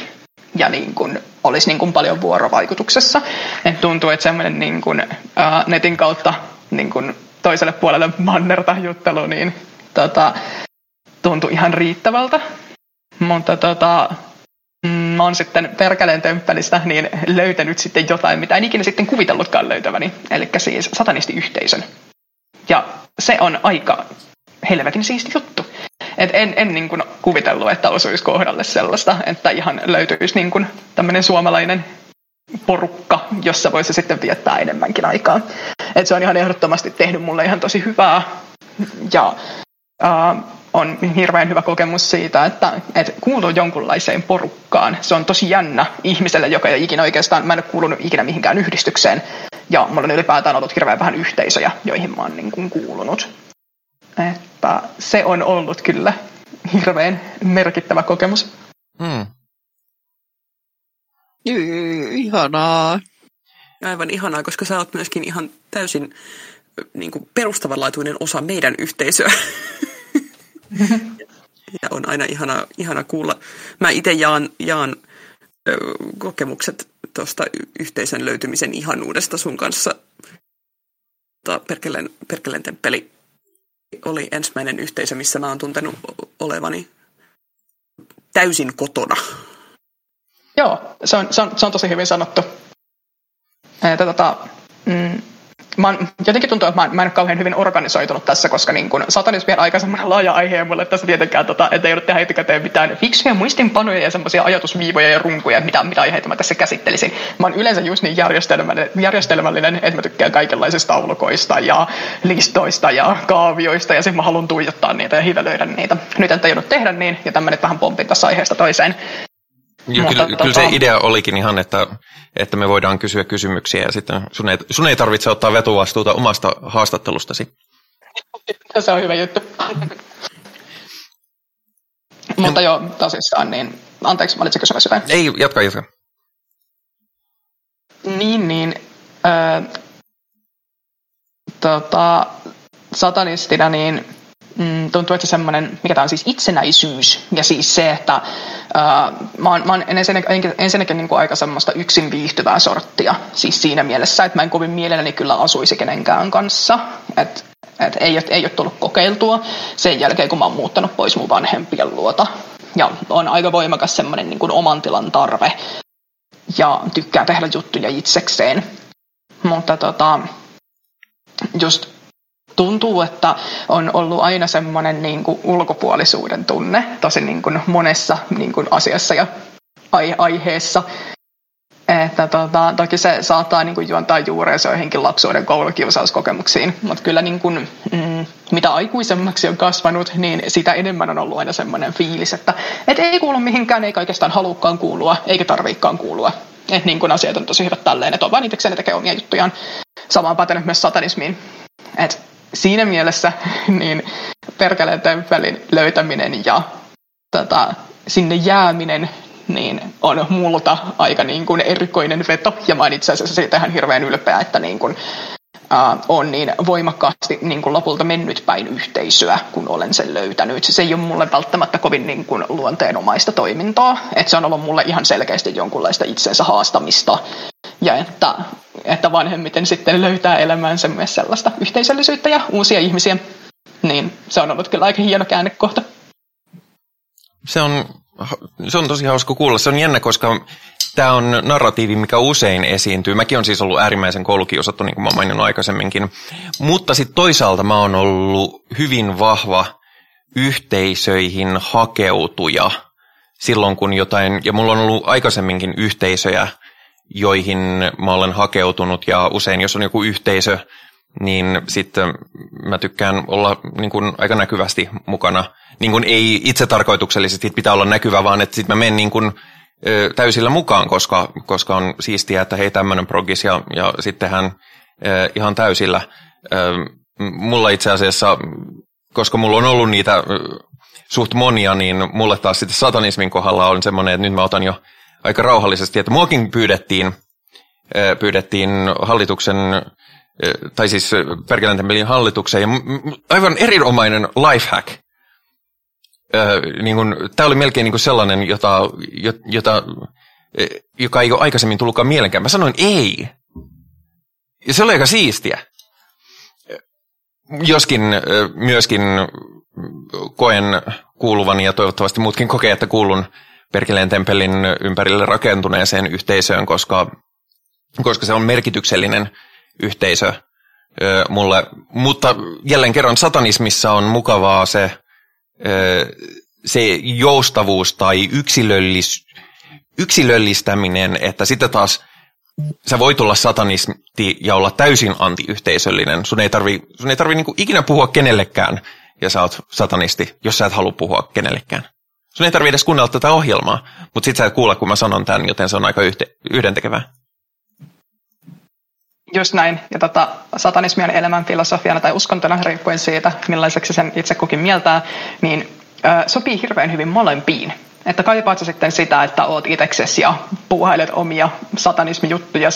ja niin kuin olisi niin kuin paljon vuorovaikutuksessa. Et tuntuu, että semmoinen niin kuin, ää, netin kautta niin kuin toiselle puolelle mannerta juttelu, niin tota, tuntui ihan riittävältä. Mutta tota, mm, mä oon sitten Perkeleen temppelistä niin löytänyt sitten jotain, mitä en ikinä sitten kuvitellutkaan löytäväni. Eli siis satanistiyhteisön. Ja se on aika helvetin siisti juttu. Et en, en niin kuin kuvitellut, että osuisi kohdalle sellaista, että ihan löytyisi niin kuin tämmöinen suomalainen porukka, jossa voisi sitten viettää enemmänkin aikaa. Et se on ihan ehdottomasti tehnyt mulle ihan tosi hyvää. Ja uh, on hirveän hyvä kokemus siitä, että, että kuuluu jonkunlaiseen porukkaan. Se on tosi jännä ihmiselle, joka ei ikinä oikeastaan, mä en ole kuulunut ikinä mihinkään yhdistykseen. Ja mulla on ylipäätään ollut hirveän vähän yhteisöjä, joihin mä oon niin kuin kuulunut. Että se on ollut kyllä hirveän merkittävä kokemus. Hmm. Ihanaa. Aivan ihanaa, koska sä oot myöskin ihan täysin niin kuin perustavanlaatuinen osa meidän yhteisöä. ja on aina ihana, ihana kuulla. Mä itse jaan, jaan ö, kokemukset tuosta yhteisön löytymisen ihanuudesta sun kanssa. Perkeleen, Perkeleen temppeli oli ensimmäinen yhteisö, missä mä oon tuntenut olevani täysin kotona. Joo, se on, se on, se on tosi hyvin sanottu. Että, tota, mm, mä oon, jotenkin tuntuu, että mä, mä en ole kauhean hyvin organisoitunut tässä, koska niin kun, satanismi on aika semmoinen laaja aihe ja mulle tässä tietenkään, tota, että ei ole tehdä etukäteen mitään fiksuja muistinpanoja ja semmoisia ajatusviivoja ja runkuja, mitä, mitä aiheita mä tässä käsittelisin. Mä oon yleensä just niin järjestelmällinen, järjestelmällinen että mä tykkään kaikenlaisista taulukoista ja listoista ja kaavioista ja sitten mä haluan tuijottaa niitä ja hivelöidä niitä. Nyt en tajunnut tehdä niin ja tämmöinen vähän pompin tässä aiheesta toiseen. Ja Mutta, kyllä, tota... kyllä se idea olikin ihan, että, että me voidaan kysyä kysymyksiä ja sitten sun ei, sun ei tarvitse ottaa vetuvastuuta omasta haastattelustasi. Se on hyvä juttu. Mutta joo, tosissaan, niin anteeksi, mä olitko kysymässä jotain? Ei, jatka, jatka. Niin, niin. Äh, tota, satanistina, niin mm, tuntuu, että semmoinen, mikä tämä on siis itsenäisyys ja siis se, että mä oon, mä oon ensinnäkin, ensinnäkin niin kuin aika semmoista yksin viihtyvää sorttia, siis siinä mielessä, että mä en kovin mielelläni kyllä asuisi kenenkään kanssa, että et ei, ei ole tullut kokeiltua sen jälkeen, kun mä oon muuttanut pois mun vanhempien luota. Ja on aika voimakas semmoinen niin kuin oman tilan tarve ja tykkää tehdä juttuja itsekseen. Mutta tota, just tuntuu, että on ollut aina semmoinen niin kuin ulkopuolisuuden tunne tosi niin kuin monessa niin kuin asiassa ja aiheessa. Että tota, toki se saattaa niin kuin juontaa juurensa joihinkin lapsuuden koulukiusauskokemuksiin, mutta kyllä niin kuin, mm, mitä aikuisemmaksi on kasvanut, niin sitä enemmän on ollut aina semmoinen fiilis, että et ei kuulu mihinkään, eikä oikeastaan halukkaan kuulua, eikä tarviikaan kuulua. Että niin kuin asiat on tosi hyvät tälleen, että on vain itsekseen tekee omia juttujaan. Sama on myös satanismiin. että siinä mielessä niin perkeleen temppelin löytäminen ja tota, sinne jääminen niin on multa aika niin kuin erikoinen veto. Ja mä itse asiassa siitä ihan hirveän ylpeä, että niin kuin, äh, on niin voimakkaasti niin kuin lopulta mennyt päin yhteisöä, kun olen sen löytänyt. Se ei ole mulle välttämättä kovin niin kuin luonteenomaista toimintaa. Että se on ollut mulle ihan selkeästi jonkunlaista itsensä haastamista ja että, että vanhemmiten sitten löytää elämäänsä myös sellaista yhteisöllisyyttä ja uusia ihmisiä. Niin se on ollut kyllä aika hieno käännekohta. Se on, se on tosi hauska kuulla. Se on jännä, koska tämä on narratiivi, mikä usein esiintyy. Mäkin on siis ollut äärimmäisen koulukiusattu, niin kuin mä maininnut aikaisemminkin. Mutta sitten toisaalta mä oon ollut hyvin vahva yhteisöihin hakeutuja silloin, kun jotain, ja mulla on ollut aikaisemminkin yhteisöjä, joihin mä olen hakeutunut ja usein jos on joku yhteisö, niin sitten mä tykkään olla niin kuin aika näkyvästi mukana. Niin kuin ei itse tarkoituksellisesti pitää olla näkyvä, vaan että sitten mä menen niin kuin, täysillä mukaan, koska, koska on siistiä, että hei tämmöinen progis ja, ja sittenhän ihan täysillä. Mulla itse asiassa, koska mulla on ollut niitä suht monia, niin mulle taas sitten satanismin kohdalla on semmoinen, että nyt mä otan jo aika rauhallisesti, että muakin pyydettiin, pyydettiin hallituksen tai siis Perkelän temppelin hallitukseen. Ja aivan erinomainen lifehack. Niin tämä oli melkein niin sellainen, jota, jota, joka ei ole aikaisemmin tullutkaan mielenkään. Mä sanoin ei. Ja se oli aika siistiä. Joskin myöskin koen kuuluvani ja toivottavasti muutkin kokee, että kuulun Perkeleen temppelin ympärille rakentuneeseen yhteisöön, koska, koska se on merkityksellinen yhteisö mulle. Mutta jälleen kerran satanismissa on mukavaa se, se joustavuus tai yksilöllis, yksilöllistäminen, että sitten taas sä voit olla satanisti ja olla täysin antiyhteisöllinen. Sun ei tarvi, sun ei tarvi niinku ikinä puhua kenellekään, ja sä oot satanisti, jos sä et halua puhua kenellekään. Sun ei tarvi edes kuunnella tätä ohjelmaa, mutta sit sä et kuule, kun mä sanon tämän, joten se on aika yhte, yhdentekevää. Just näin. Ja tota, satanismi on elämän filosofiana tai uskontona riippuen siitä, millaiseksi sen itse kukin mieltää, niin ö, sopii hirveän hyvin molempiin. Että kaipaat sä sitten sitä, että oot itseksesi ja puuhailet omia satanismijuttuja,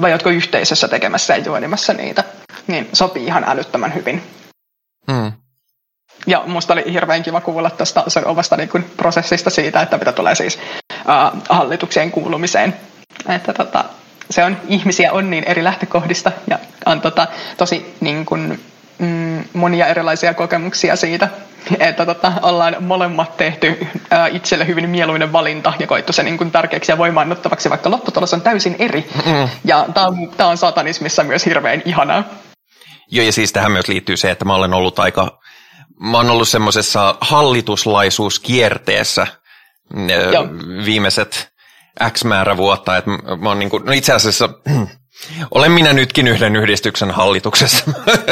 vai jotko yhteisössä tekemässä ja juonimassa niitä, niin sopii ihan älyttömän hyvin. Mm. Ja musta oli hirveän kiva kuulla tuosta sen omasta niin kuin, prosessista siitä, että mitä tulee siis uh, hallitukseen kuulumiseen. Että tota, se on, ihmisiä on niin eri lähtökohdista ja on tota, tosi niin kuin, mm, monia erilaisia kokemuksia siitä, että tota, ollaan molemmat tehty ää, itselle hyvin mieluinen valinta ja koettu se niin kuin, tärkeäksi ja voimaannuttavaksi, vaikka lopputulos on täysin eri. Mm. Ja tämä on satanismissa myös hirveän ihanaa. Joo, ja siis tähän myös liittyy se, että mä olen ollut aika, mä olen ollut semmoisessa hallituslaisuuskierteessä Joo. viimeiset X määrä vuotta. Että mä oon niin kuin, no itse asiassa olen minä nytkin yhden yhdistyksen hallituksessa,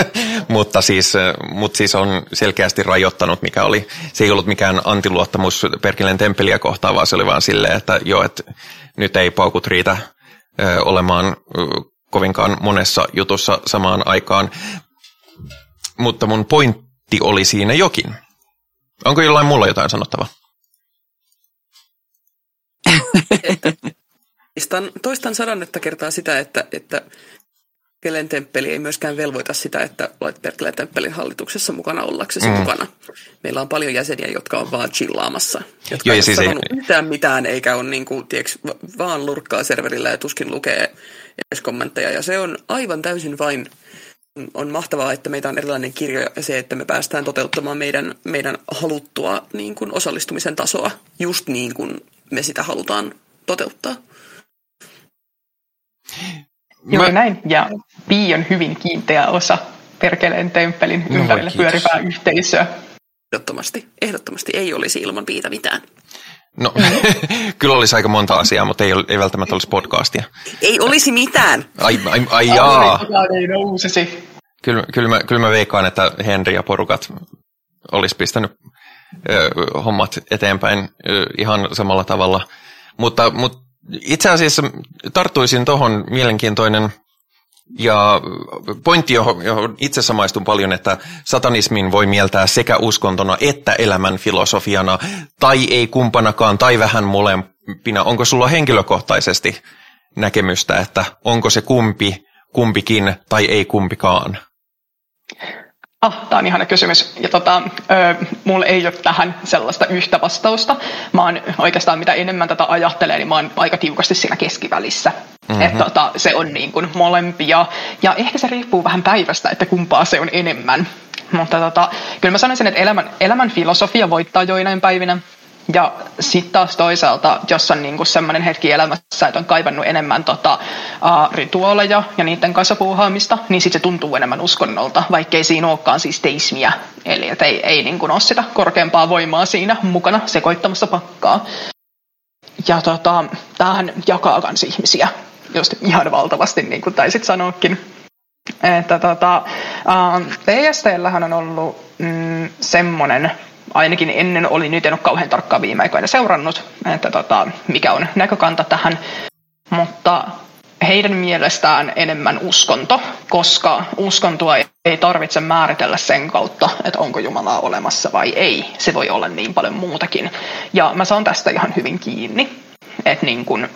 mutta, siis, mutta siis on selkeästi rajoittanut, mikä oli, se ei ollut mikään antiluottamus Perkilen temppeliä kohtaan, vaan se oli vaan silleen, että joo, että nyt ei paukut riitä ö, olemaan ö, kovinkaan monessa jutussa samaan aikaan. Mutta mun pointti oli siinä jokin. Onko jollain mulla jotain sanottavaa? toistan, toistan sadannetta kertaa sitä, että, että Kelen temppeli ei myöskään velvoita sitä, että olet Perkelen temppelin hallituksessa mukana ollaksesi mm. mukana. Meillä on paljon jäseniä, jotka on vaan chillaamassa. Jotka Joo, ei siis ei... yhtään mitään, eikä ole niin kuin, tiiäks, vaan lurkkaa serverillä ja tuskin lukee edes kommentteja. Ja se on aivan täysin vain on mahtavaa, että meitä on erilainen kirjo ja se, että me päästään toteuttamaan meidän, meidän haluttua niin kuin osallistumisen tasoa just niin kuin me sitä halutaan toteuttaa. Juuri Mä... näin. Ja Pi on hyvin kiinteä osa Perkeleen temppelin no, ympärillä pyörivää yhteisöä. Ehdottomasti. Ehdottomasti ei olisi ilman Piitä mitään. No, kyllä olisi aika monta asiaa, mutta ei, ei välttämättä olisi podcastia. Ei olisi mitään. Ai, ai, ai jaa. Kyllä, kyllä, mä, kyllä mä veikkaan, että Henri ja porukat olisi pistänyt ö, hommat eteenpäin ö, ihan samalla tavalla. Mutta, mutta itse asiassa tarttuisin tuohon mielenkiintoinen ja pointti, johon, johon itse samaistun paljon, että satanismin voi mieltää sekä uskontona että elämän filosofiana, tai ei kumpanakaan, tai vähän molempina. Onko sulla henkilökohtaisesti näkemystä, että onko se kumpi, kumpikin tai ei kumpikaan? Ah, tämä on ihana kysymys. Ja tota, ö, mulla ei ole tähän sellaista yhtä vastausta. Mä oon oikeastaan mitä enemmän tätä ajattelee, niin mä oon aika tiukasti siinä keskivälissä. Mm-hmm. Että tota, se on niin kuin molempia. Ja ehkä se riippuu vähän päivästä, että kumpaa se on enemmän. Mutta tota, kyllä mä sanoisin, että elämän, elämän filosofia voittaa joinain päivinä. Ja sitten taas toisaalta, jos on niinku sellainen hetki elämässä, että on kaivannut enemmän tota, uh, rituaaleja ja niiden kanssa puuhaamista, niin sitten se tuntuu enemmän uskonnolta, vaikkei siinä olekaan siis teismiä. Eli että ei, ei niinku ole sitä korkeampaa voimaa siinä mukana sekoittamassa pakkaa. Ja tota, tämähän jakaa kans ihmisiä just ihan valtavasti, niin kuin taisit sanoakin. Että tota, uh, PSTllähän on ollut mm, semmoinen, ainakin ennen oli, nyt en ole kauhean tarkkaan viime aikoina seurannut, että tota, mikä on näkökanta tähän, mutta heidän mielestään enemmän uskonto, koska uskontoa ei tarvitse määritellä sen kautta, että onko Jumalaa olemassa vai ei. Se voi olla niin paljon muutakin. Ja mä saan tästä ihan hyvin kiinni, että niin kun,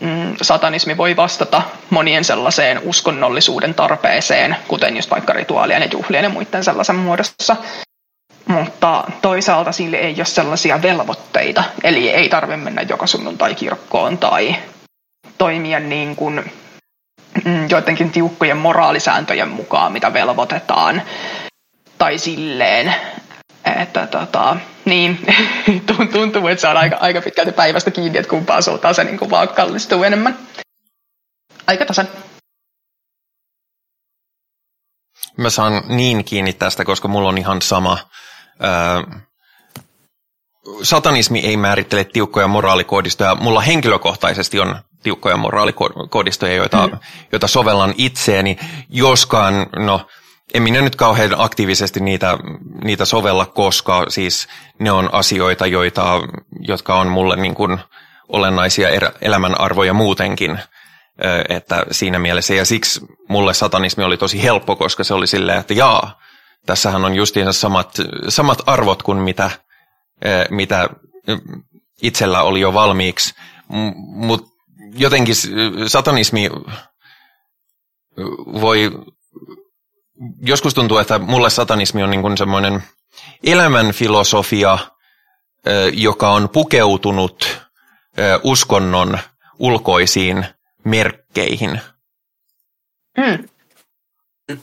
mm, satanismi voi vastata monien sellaiseen uskonnollisuuden tarpeeseen, kuten just vaikka rituaalien ja juhlien ja muiden sellaisen muodossa. Mutta toisaalta sille ei ole sellaisia velvoitteita, eli ei tarvitse mennä joka sunnuntai kirkkoon tai toimia niin kuin mm, joidenkin tiukkojen moraalisääntöjen mukaan, mitä velvoitetaan. Tai silleen, että tota, niin, tuntuu, että se on aika, aika pitkälti päivästä kiinni, että kumpaan suuntaan se niin kuin vaan kallistuu enemmän. Aika tasan. Mä saan niin kiinni tästä, koska mulla on ihan sama. Öö, satanismi ei määrittele tiukkoja moraalikoodistoja. Mulla henkilökohtaisesti on tiukkoja moraalikoodistoja, joita, mm. joita sovellan itseeni, joskaan, no, en minä nyt kauhean aktiivisesti niitä, niitä sovella, koska siis ne on asioita, joita, jotka on mulle niin kuin olennaisia elämänarvoja muutenkin. Että siinä mielessä, ja siksi mulle satanismi oli tosi helppo, koska se oli silleen, että jaa, tässähän on justiinsa samat, samat arvot kuin mitä, mitä itsellä oli jo valmiiksi, mutta jotenkin satanismi voi, joskus tuntuu, että mulle satanismi on niin kuin semmoinen elämänfilosofia, joka on pukeutunut uskonnon ulkoisiin merkkeihin. Hmm.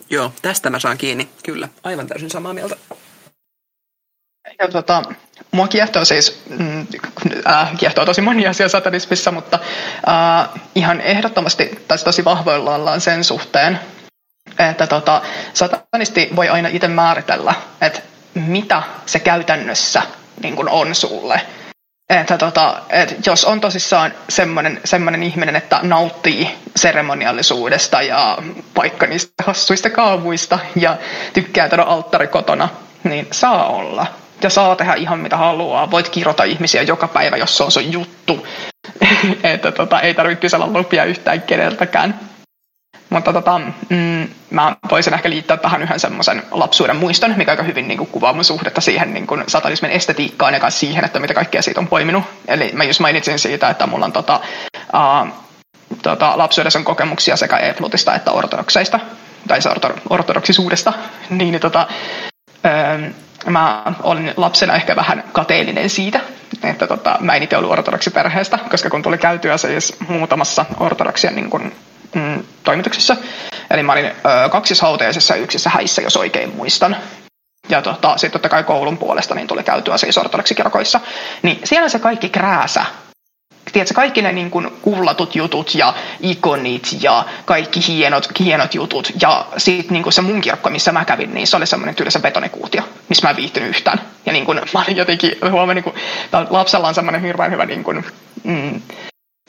Joo, tästä mä saan kiinni, kyllä. Aivan täysin samaa mieltä. Ja tota, mua kiehtoo siis, mm, äh, kiehtoo tosi moni asia satanismissa, mutta äh, ihan ehdottomasti tai tosi vahvoilla ollaan sen suhteen, että tota, satanisti voi aina itse määritellä, että mitä se käytännössä niin kuin on sulle. Että tota, et jos on tosissaan semmoinen, semmoinen ihminen, että nauttii seremoniallisuudesta ja paikka niistä hassuista kaavuista ja tykkää tehdä alttari kotona, niin saa olla ja saa tehdä ihan mitä haluaa. Voit kirota ihmisiä joka päivä, jos se on sun juttu. että tota, ei tarvitse kysellä lupia yhtään keneltäkään. Mutta tota, mm, mä voisin ehkä liittää tähän yhden semmoisen lapsuuden muiston, mikä aika hyvin niin kuin, kuvaa mun suhdetta siihen niin kuin, satanismin estetiikkaan ja siihen, että mitä kaikkea siitä on poiminut. Eli mä just mainitsin siitä, että mulla on tota, uh, tota, lapsuudessa on kokemuksia sekä e-plutista että ortodokseista, tai se ortodoksisuudesta. Niin, niin tota, uh, mä olin lapsena ehkä vähän kateellinen siitä, että tota, mä en itse ollut ortodoksiperheestä, koska kun tuli käytyä siis muutamassa ortodoksien niin kun, mm, toimituksissa, eli mä olin ö, kaksissa ja yksissä häissä, jos oikein muistan. Ja tota, sitten totta kai koulun puolesta niin tuli käytyä siis ortodoksikirkoissa. Niin siellä se kaikki krääsä tiedätkö, kaikki ne niin kuin kullatut jutut ja ikonit ja kaikki hienot, hienot jutut. Ja sitten niin se mun kirkko, missä mä kävin, niin se oli semmoinen tylsä betonikuutio, missä mä en viihtynyt yhtään. Ja niin kuin, mä olin jotenkin, huomenna, niin kuin, lapsella on semmoinen hirveän hyvä niin kuin, mm,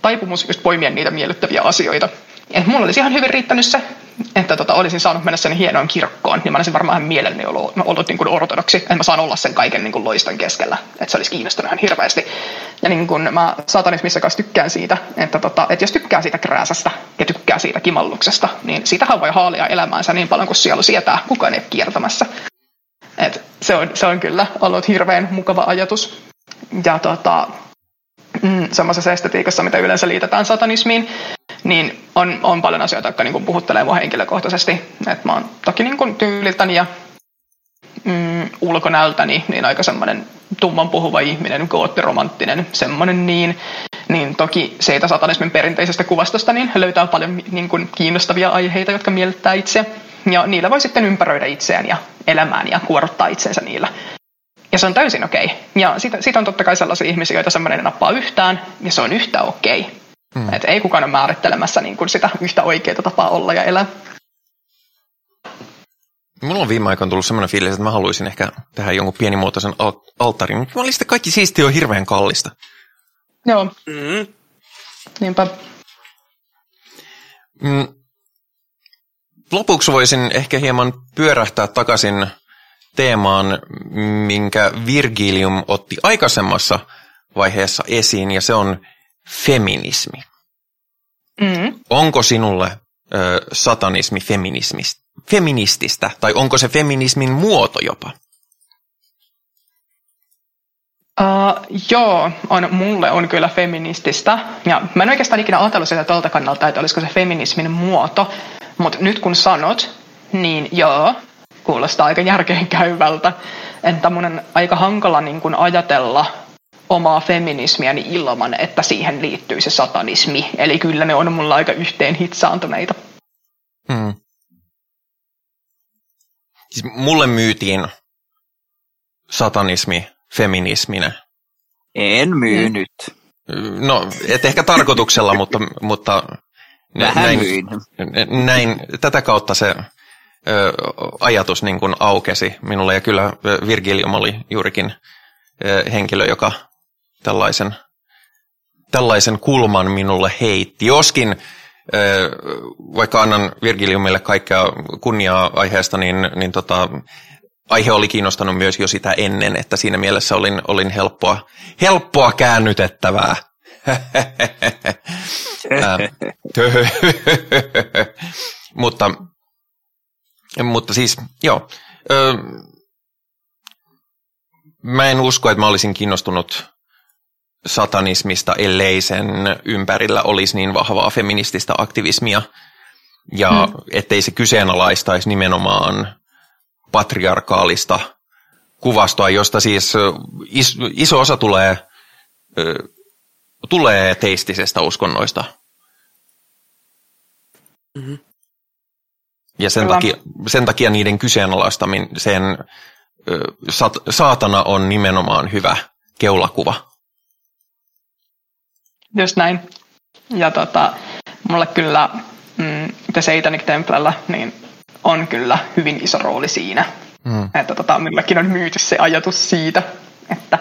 taipumus just poimia niitä miellyttäviä asioita. Et mulla olisi ihan hyvin riittänyt se, että tota, olisin saanut mennä sen hienoon kirkkoon, niin mä olisin varmaan mielelläni ollut, ollut niin kuin ortodoksi, että mä saan olla sen kaiken niin kuin loiston keskellä, että se olisi kiinnostunut ihan hirveästi. Ja niin kuin mä satanismissa kanssa tykkään siitä, että, tota, että jos tykkää siitä krääsästä ja tykkää siitä kimalluksesta, niin siitähän voi haalia elämäänsä niin paljon kuin sielu sietää, kukaan ei ole kiertämässä. Et se, on, se on kyllä ollut hirveän mukava ajatus. Ja tota, mm, semmoisessa estetiikassa, mitä yleensä liitetään satanismiin, niin on, on paljon asioita, jotka niin kuin puhuttelee mua henkilökohtaisesti. Et mä oon toki niin kuin tyyliltäni ja mm, ulkonäöltäni niin aika semmoinen tumman puhuva ihminen, goottiromanttinen, semmoinen niin. Niin toki siitä satanismin perinteisestä kuvastosta niin löytää paljon niin kuin kiinnostavia aiheita, jotka miellyttää itseä. Ja niillä voi sitten ympäröidä itseään ja elämään ja kuoruttaa itsensä niillä. Ja se on täysin okei. Okay. Ja siitä, siitä on totta kai sellaisia ihmisiä, joita semmoinen nappaa yhtään, ja se on yhtä okei. Okay. Mm. Et ei kukaan ole määrittelemässä niin kuin sitä yhtä oikeaa tapaa olla ja elää. Mulla on viime aikoina tullut semmoinen fiilis, että mä haluaisin ehkä tehdä jonkun pienimuotoisen al- alttarin, mutta mä olin kaikki siisti on hirveän kallista. Joo. Mm. Niinpä. Mm. Lopuksi voisin ehkä hieman pyörähtää takaisin teemaan, minkä Virgilium otti aikaisemmassa vaiheessa esiin, ja se on feminismi. Mm. Onko sinulle ö, satanismi feminististä, tai onko se feminismin muoto jopa? Uh, joo, on, mulle on kyllä feminististä. Ja mä en oikeastaan ikinä ajatellut sitä tolta kannalta, että olisiko se feminismin muoto. Mutta nyt kun sanot, niin joo, kuulostaa aika järkeenkäyvältä. Että mun on aika hankala niin kun ajatella omaa feminismiäni ilman, että siihen liittyy se satanismi. Eli kyllä ne on mulla aika yhteen hitsaantuneita. Hmm. Siis mulle myytiin satanismi feminisminä. En myynyt. No, et ehkä tarkoituksella, mutta, mutta Vähän näin, myin. näin, tätä kautta se ajatus niin kuin aukesi minulle. Ja kyllä Virgilium oli juurikin henkilö, joka tällaisen, tällaisen kulman minulle heitti. Joskin vaikka annan Virgiliumille kaikkea kunniaa aiheesta, niin, niin tota, aihe oli kiinnostanut myös jo sitä ennen, että siinä mielessä olin, olin helppoa, helppoa käännytettävää. Ää, mutta, mutta siis, joo. Ö, mä en usko, että mä olisin kiinnostunut satanismista, ellei sen ympärillä olisi niin vahvaa feminististä aktivismia. Ja hmm. ettei se kyseenalaistaisi nimenomaan patriarkaalista kuvastoa, josta siis iso osa tulee, tulee teistisestä uskonnoista. Mm-hmm. Ja sen takia, sen takia niiden kyseenalaistaminen, sen saatana on nimenomaan hyvä keulakuva. Just näin. Ja tota, mulle kyllä mm, The Satanic Templella, niin on kyllä hyvin iso rooli siinä. Mm. Että tota, milläkin on myyty se ajatus siitä, että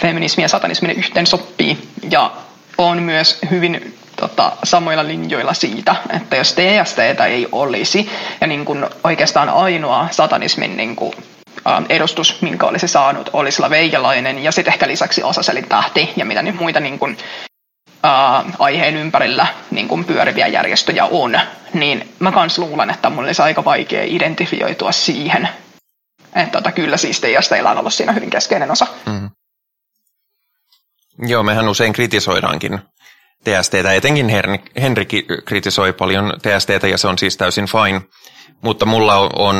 feminismi ja satanismi yhteen sopii. Ja on myös hyvin tota, samoilla linjoilla siitä, että jos TSTtä ei olisi, ja niin kuin oikeastaan ainoa satanismin niin kuin, edustus, minkä olisi saanut, olisi Laveijalainen, ja sitten ehkä lisäksi Osaselin tähti, ja mitä niin muita niin kuin, ää, aiheen ympärillä niin kuin pyöriviä järjestöjä on, niin mä kans luulen, että mulla olisi aika vaikea identifioitua siihen. Että tota, kyllä siis TSTillä on ollut siinä hyvin keskeinen osa. Mm. Joo, mehän usein kritisoidaankin TSTtä, etenkin Henri kritisoi paljon TSTtä ja se on siis täysin fine, mutta mulla on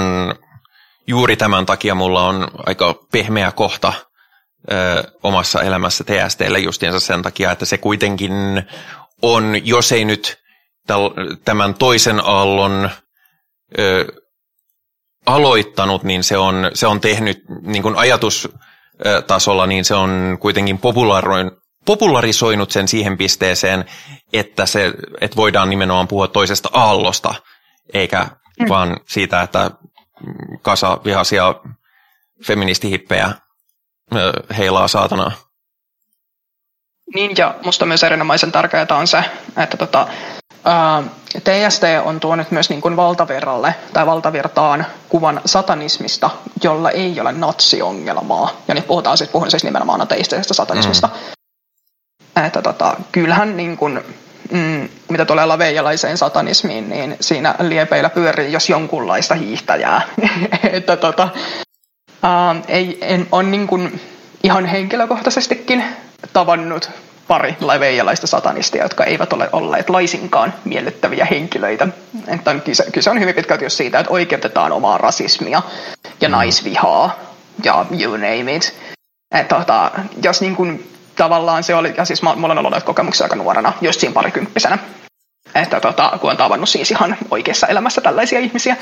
juuri tämän takia mulla on aika pehmeä kohta ö, omassa elämässä TSTlle justiinsa sen takia, että se kuitenkin on, jos ei nyt tämän toisen aallon ö, aloittanut, niin se on, se on tehnyt niin kuin ajatustasolla, niin se on kuitenkin popularisoinut sen siihen pisteeseen, että, se, että voidaan nimenomaan puhua toisesta aallosta, eikä mm. vaan siitä, että kasa vihaisia feministihippejä heilaa saatanaa. Niin, ja musta myös erinomaisen tärkeää on se, että tota, ää, TST on tuonut myös niin kuin valtavirralle tai valtavirtaan kuvan satanismista, jolla ei ole natsiongelmaa. Ja nyt puhutaan siis, puhun siis nimenomaan ateistisestä satanismista. Mm. Että tota, kyllähän niin kuin, mm, mitä tulee laveijalaiseen satanismiin, niin siinä liepeillä pyörii jos jonkunlaista hiihtäjää. että tota, ää, ei, en, on niin kuin ihan henkilökohtaisestikin tavannut pari laveijalaista satanistia, jotka eivät ole olleet laisinkaan miellyttäviä henkilöitä. Että on kyse, kyse on hyvin pitkälti just siitä, että oikeutetaan omaa rasismia ja naisvihaa ja you name it. Että tota, jos niin kuin, tavallaan se oli, ja siis mulla on ollut kokemuksia aika nuorena, just siinä parikymppisenä, että tota, kun on tavannut siis ihan oikeassa elämässä tällaisia ihmisiä,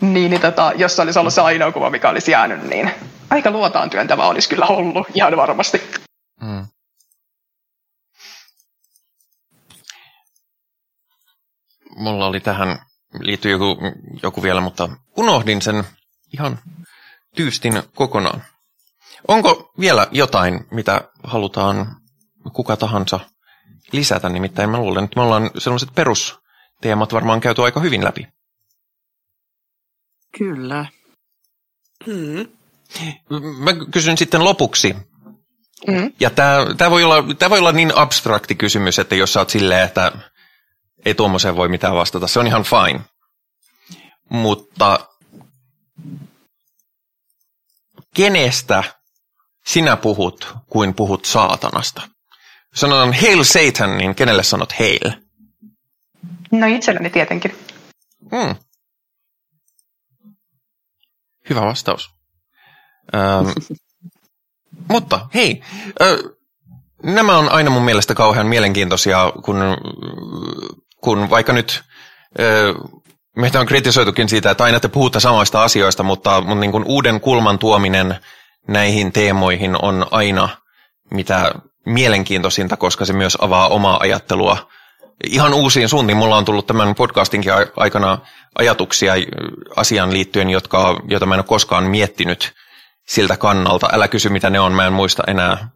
niin, niin tota, jos se olisi ollut se ainoa kuva, mikä olisi jäänyt, niin aika luotaan työntävä olisi kyllä ollut, ihan varmasti. Mm. mulla oli tähän, liittyy joku, joku vielä, mutta unohdin sen ihan tyystin kokonaan. Onko vielä jotain, mitä halutaan kuka tahansa lisätä? Nimittäin mä luulen, että me ollaan sellaiset perus teemat varmaan käyty aika hyvin läpi. Kyllä. Mm. Mä kysyn sitten lopuksi, Mm. ja tämä voi, olla, tää voi olla niin abstrakti kysymys, että jos sä oot silleen, että ei tuommoiseen voi mitään vastata, se on ihan fine. Mutta kenestä sinä puhut, kuin puhut saatanasta? Sanotaan Hail Satan, niin kenelle sanot Hail? No itselleni tietenkin. Hmm. Hyvä vastaus. Ähm, mutta hei, ö, nämä on aina mun mielestä kauhean mielenkiintoisia, kun, kun vaikka nyt ö, meitä on kritisoitukin siitä, että aina te puhutte samoista asioista, mutta, mutta niin kuin uuden kulman tuominen näihin teemoihin on aina mitä mielenkiintoisinta, koska se myös avaa omaa ajattelua ihan uusiin suuntiin. Mulla on tullut tämän podcastinkin aikana ajatuksia asiaan liittyen, jotka, joita mä en ole koskaan miettinyt siltä kannalta. Älä kysy, mitä ne on, mä en muista enää.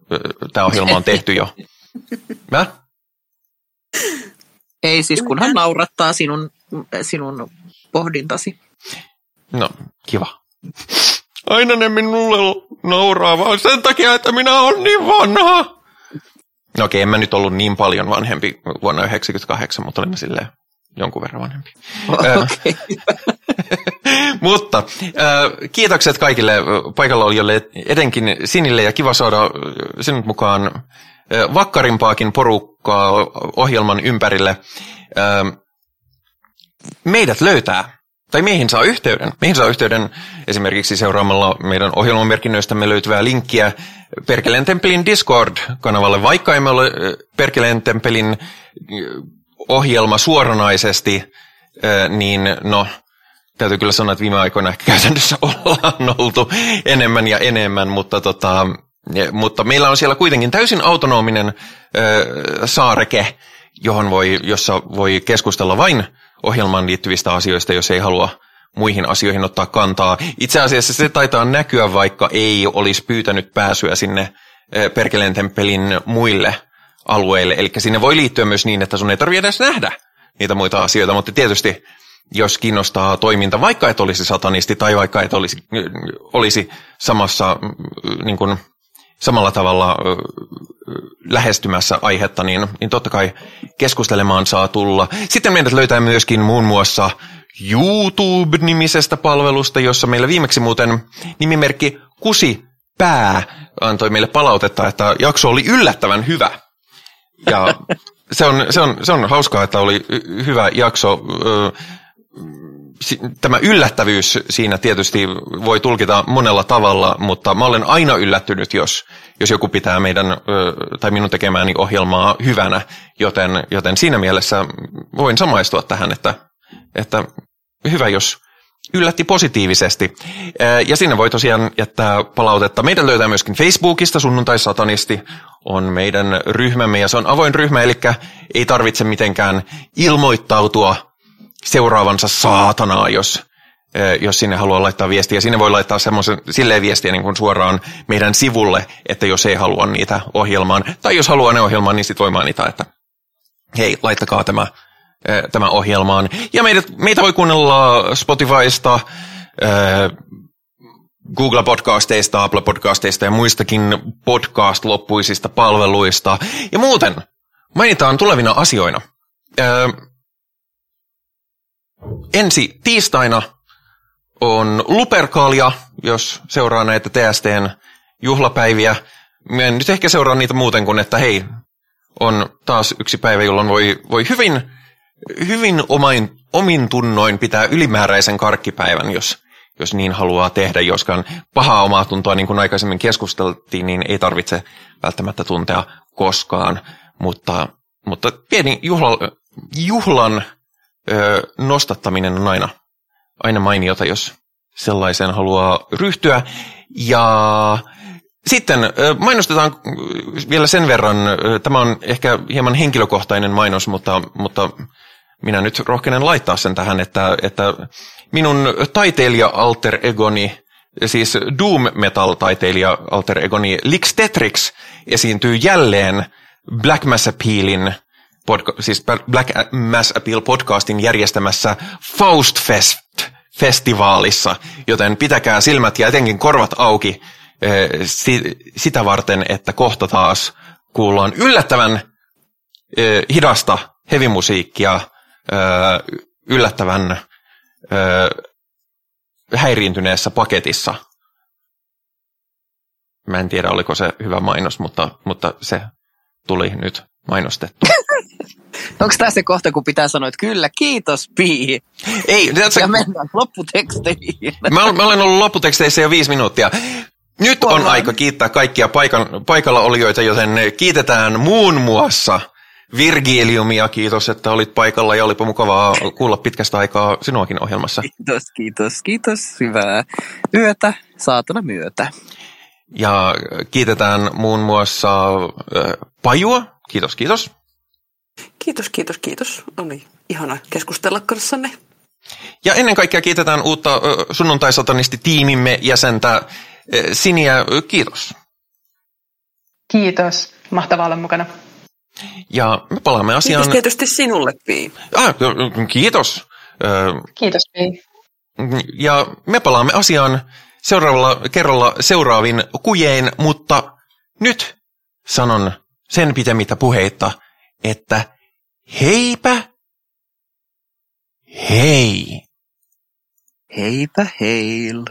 Tämä ohjelma on tehty jo. Mä? Ei siis, kunhan naurattaa sinun, sinun pohdintasi. No, kiva. Aina ne minulle nauraa vaan sen takia, että minä olen niin vanha. No okei, en mä nyt ollut niin paljon vanhempi vuonna 1998, mutta olin silleen jonkun verran vanhempi. Okei. Mutta äh, kiitokset kaikille paikalla olijoille, etenkin Sinille ja kiva saada sinut mukaan äh, vakkarimpaakin porukkaa ohjelman ympärille. Äh, meidät löytää, tai meihin saa yhteyden. Meihin saa yhteyden esimerkiksi seuraamalla meidän ohjelmamerkinnöistämme löytyvää linkkiä Perkeleen Temppelin Discord-kanavalle, vaikka emme ole Perkeleen Temppelin äh, ohjelma suoranaisesti, niin no, täytyy kyllä sanoa, että viime aikoina ehkä käytännössä ollaan oltu enemmän ja enemmän, mutta, tota, mutta meillä on siellä kuitenkin täysin autonominen ö, saareke, johon voi, jossa voi keskustella vain ohjelmaan liittyvistä asioista, jos ei halua muihin asioihin ottaa kantaa. Itse asiassa se taitaa näkyä, vaikka ei olisi pyytänyt pääsyä sinne ö, Perkeleen muille alueille. Eli sinne voi liittyä myös niin, että sun ei tarvitse edes nähdä niitä muita asioita, mutta tietysti jos kiinnostaa toiminta, vaikka et olisi satanisti tai vaikka et olisi, olisi samassa mm, niin kuin, samalla tavalla lähestymässä aihetta, niin, niin totta kai keskustelemaan saa tulla. Sitten meidät löytää myöskin muun muassa YouTube-nimisestä palvelusta, jossa meillä viimeksi muuten nimimerkki Kusi Pää antoi meille palautetta, että jakso oli yllättävän hyvä. Ja se on, se on, se on hauskaa, että oli hy- hyvä jakso. Tämä yllättävyys siinä tietysti voi tulkita monella tavalla, mutta mä olen aina yllättynyt, jos, jos joku pitää meidän tai minun tekemääni ohjelmaa hyvänä, joten, joten siinä mielessä voin samaistua tähän, että, että hyvä, jos yllätti positiivisesti. Ja sinne voi tosiaan jättää palautetta. Meidän löytää myöskin Facebookista, sunnuntai satanisti on meidän ryhmämme ja se on avoin ryhmä, eli ei tarvitse mitenkään ilmoittautua seuraavansa saatanaa, jos, ää, jos sinne haluaa laittaa viestiä. Sinne voi laittaa semmoisen silleen viestiä niin kuin suoraan meidän sivulle, että jos ei halua niitä ohjelmaan, tai jos haluaa ne ohjelmaan, niin sitten voi mainita, että hei, laittakaa tämä eh, tämä ohjelmaan. Ja meidät, meitä voi kuunnella Spotifysta, eh, Google Podcasteista, Apple Podcasteista ja muistakin podcast-loppuisista palveluista. Ja muuten mainitaan tulevina asioina. Ensi tiistaina on Luperkalia, jos seuraa näitä TSTn juhlapäiviä. Mä en nyt ehkä seuraa niitä muuten kuin, että hei, on taas yksi päivä, jolloin voi, voi hyvin, hyvin omain, omin tunnoin pitää ylimääräisen karkkipäivän, jos, jos niin haluaa tehdä, joskaan pahaa omaa tuntoa, niin kuin aikaisemmin keskusteltiin, niin ei tarvitse välttämättä tuntea koskaan, mutta, mutta pieni juhla, juhlan ö, nostattaminen on aina, aina mainiota, jos sellaiseen haluaa ryhtyä. Ja sitten mainostetaan vielä sen verran, tämä on ehkä hieman henkilökohtainen mainos, mutta, mutta minä nyt rohkenen laittaa sen tähän, että, että minun taiteilija alter egoni, siis doom metal taiteilija alter egoni Lix Tetrix esiintyy jälleen Black Mass Appealin podca- siis Black Mass Appeal podcastin järjestämässä Faust Fest festivaalissa, joten pitäkää silmät ja etenkin korvat auki eh, si- sitä varten, että kohta taas kuullaan yllättävän eh, hidasta hevimusiikkia eh, yllättävän häiriintyneessä paketissa. Mä en tiedä, oliko se hyvä mainos, mutta, mutta se tuli nyt mainostettu. Onko tämä se kohta, kun pitää sanoa, että kyllä, kiitos, Pii. Ei, Ja mennään lopputeksteihin. mä, olen- mä olen ollut lopputeksteissä jo viisi minuuttia. Nyt on Huomaan. aika kiittää kaikkia paikan, paikalla olijoita, joten kiitetään muun muassa Virgiliumia. Kiitos, että olit paikalla ja olipa mukavaa kuulla pitkästä aikaa sinuakin ohjelmassa. Kiitos, kiitos, kiitos. Hyvää yötä, saatana myötä. Ja kiitetään muun muassa äh, Pajua. Kiitos, kiitos. Kiitos, kiitos, kiitos. Oli ihana keskustella kanssanne. Ja ennen kaikkea kiitetään uutta sunnuntai-satanisti-tiimimme jäsentä Siniä. Kiitos. Kiitos. Mahtavaa olla mukana. Ja me palaamme asiaan... Kiitos tietysti sinulle, Pii. Ah, kiitos. Kiitos, Pii. Ja me palaamme asiaan seuraavalla kerralla seuraavin kujein, mutta nyt sanon sen pitemmittä puheitta, että heipä hei. Heipä heil.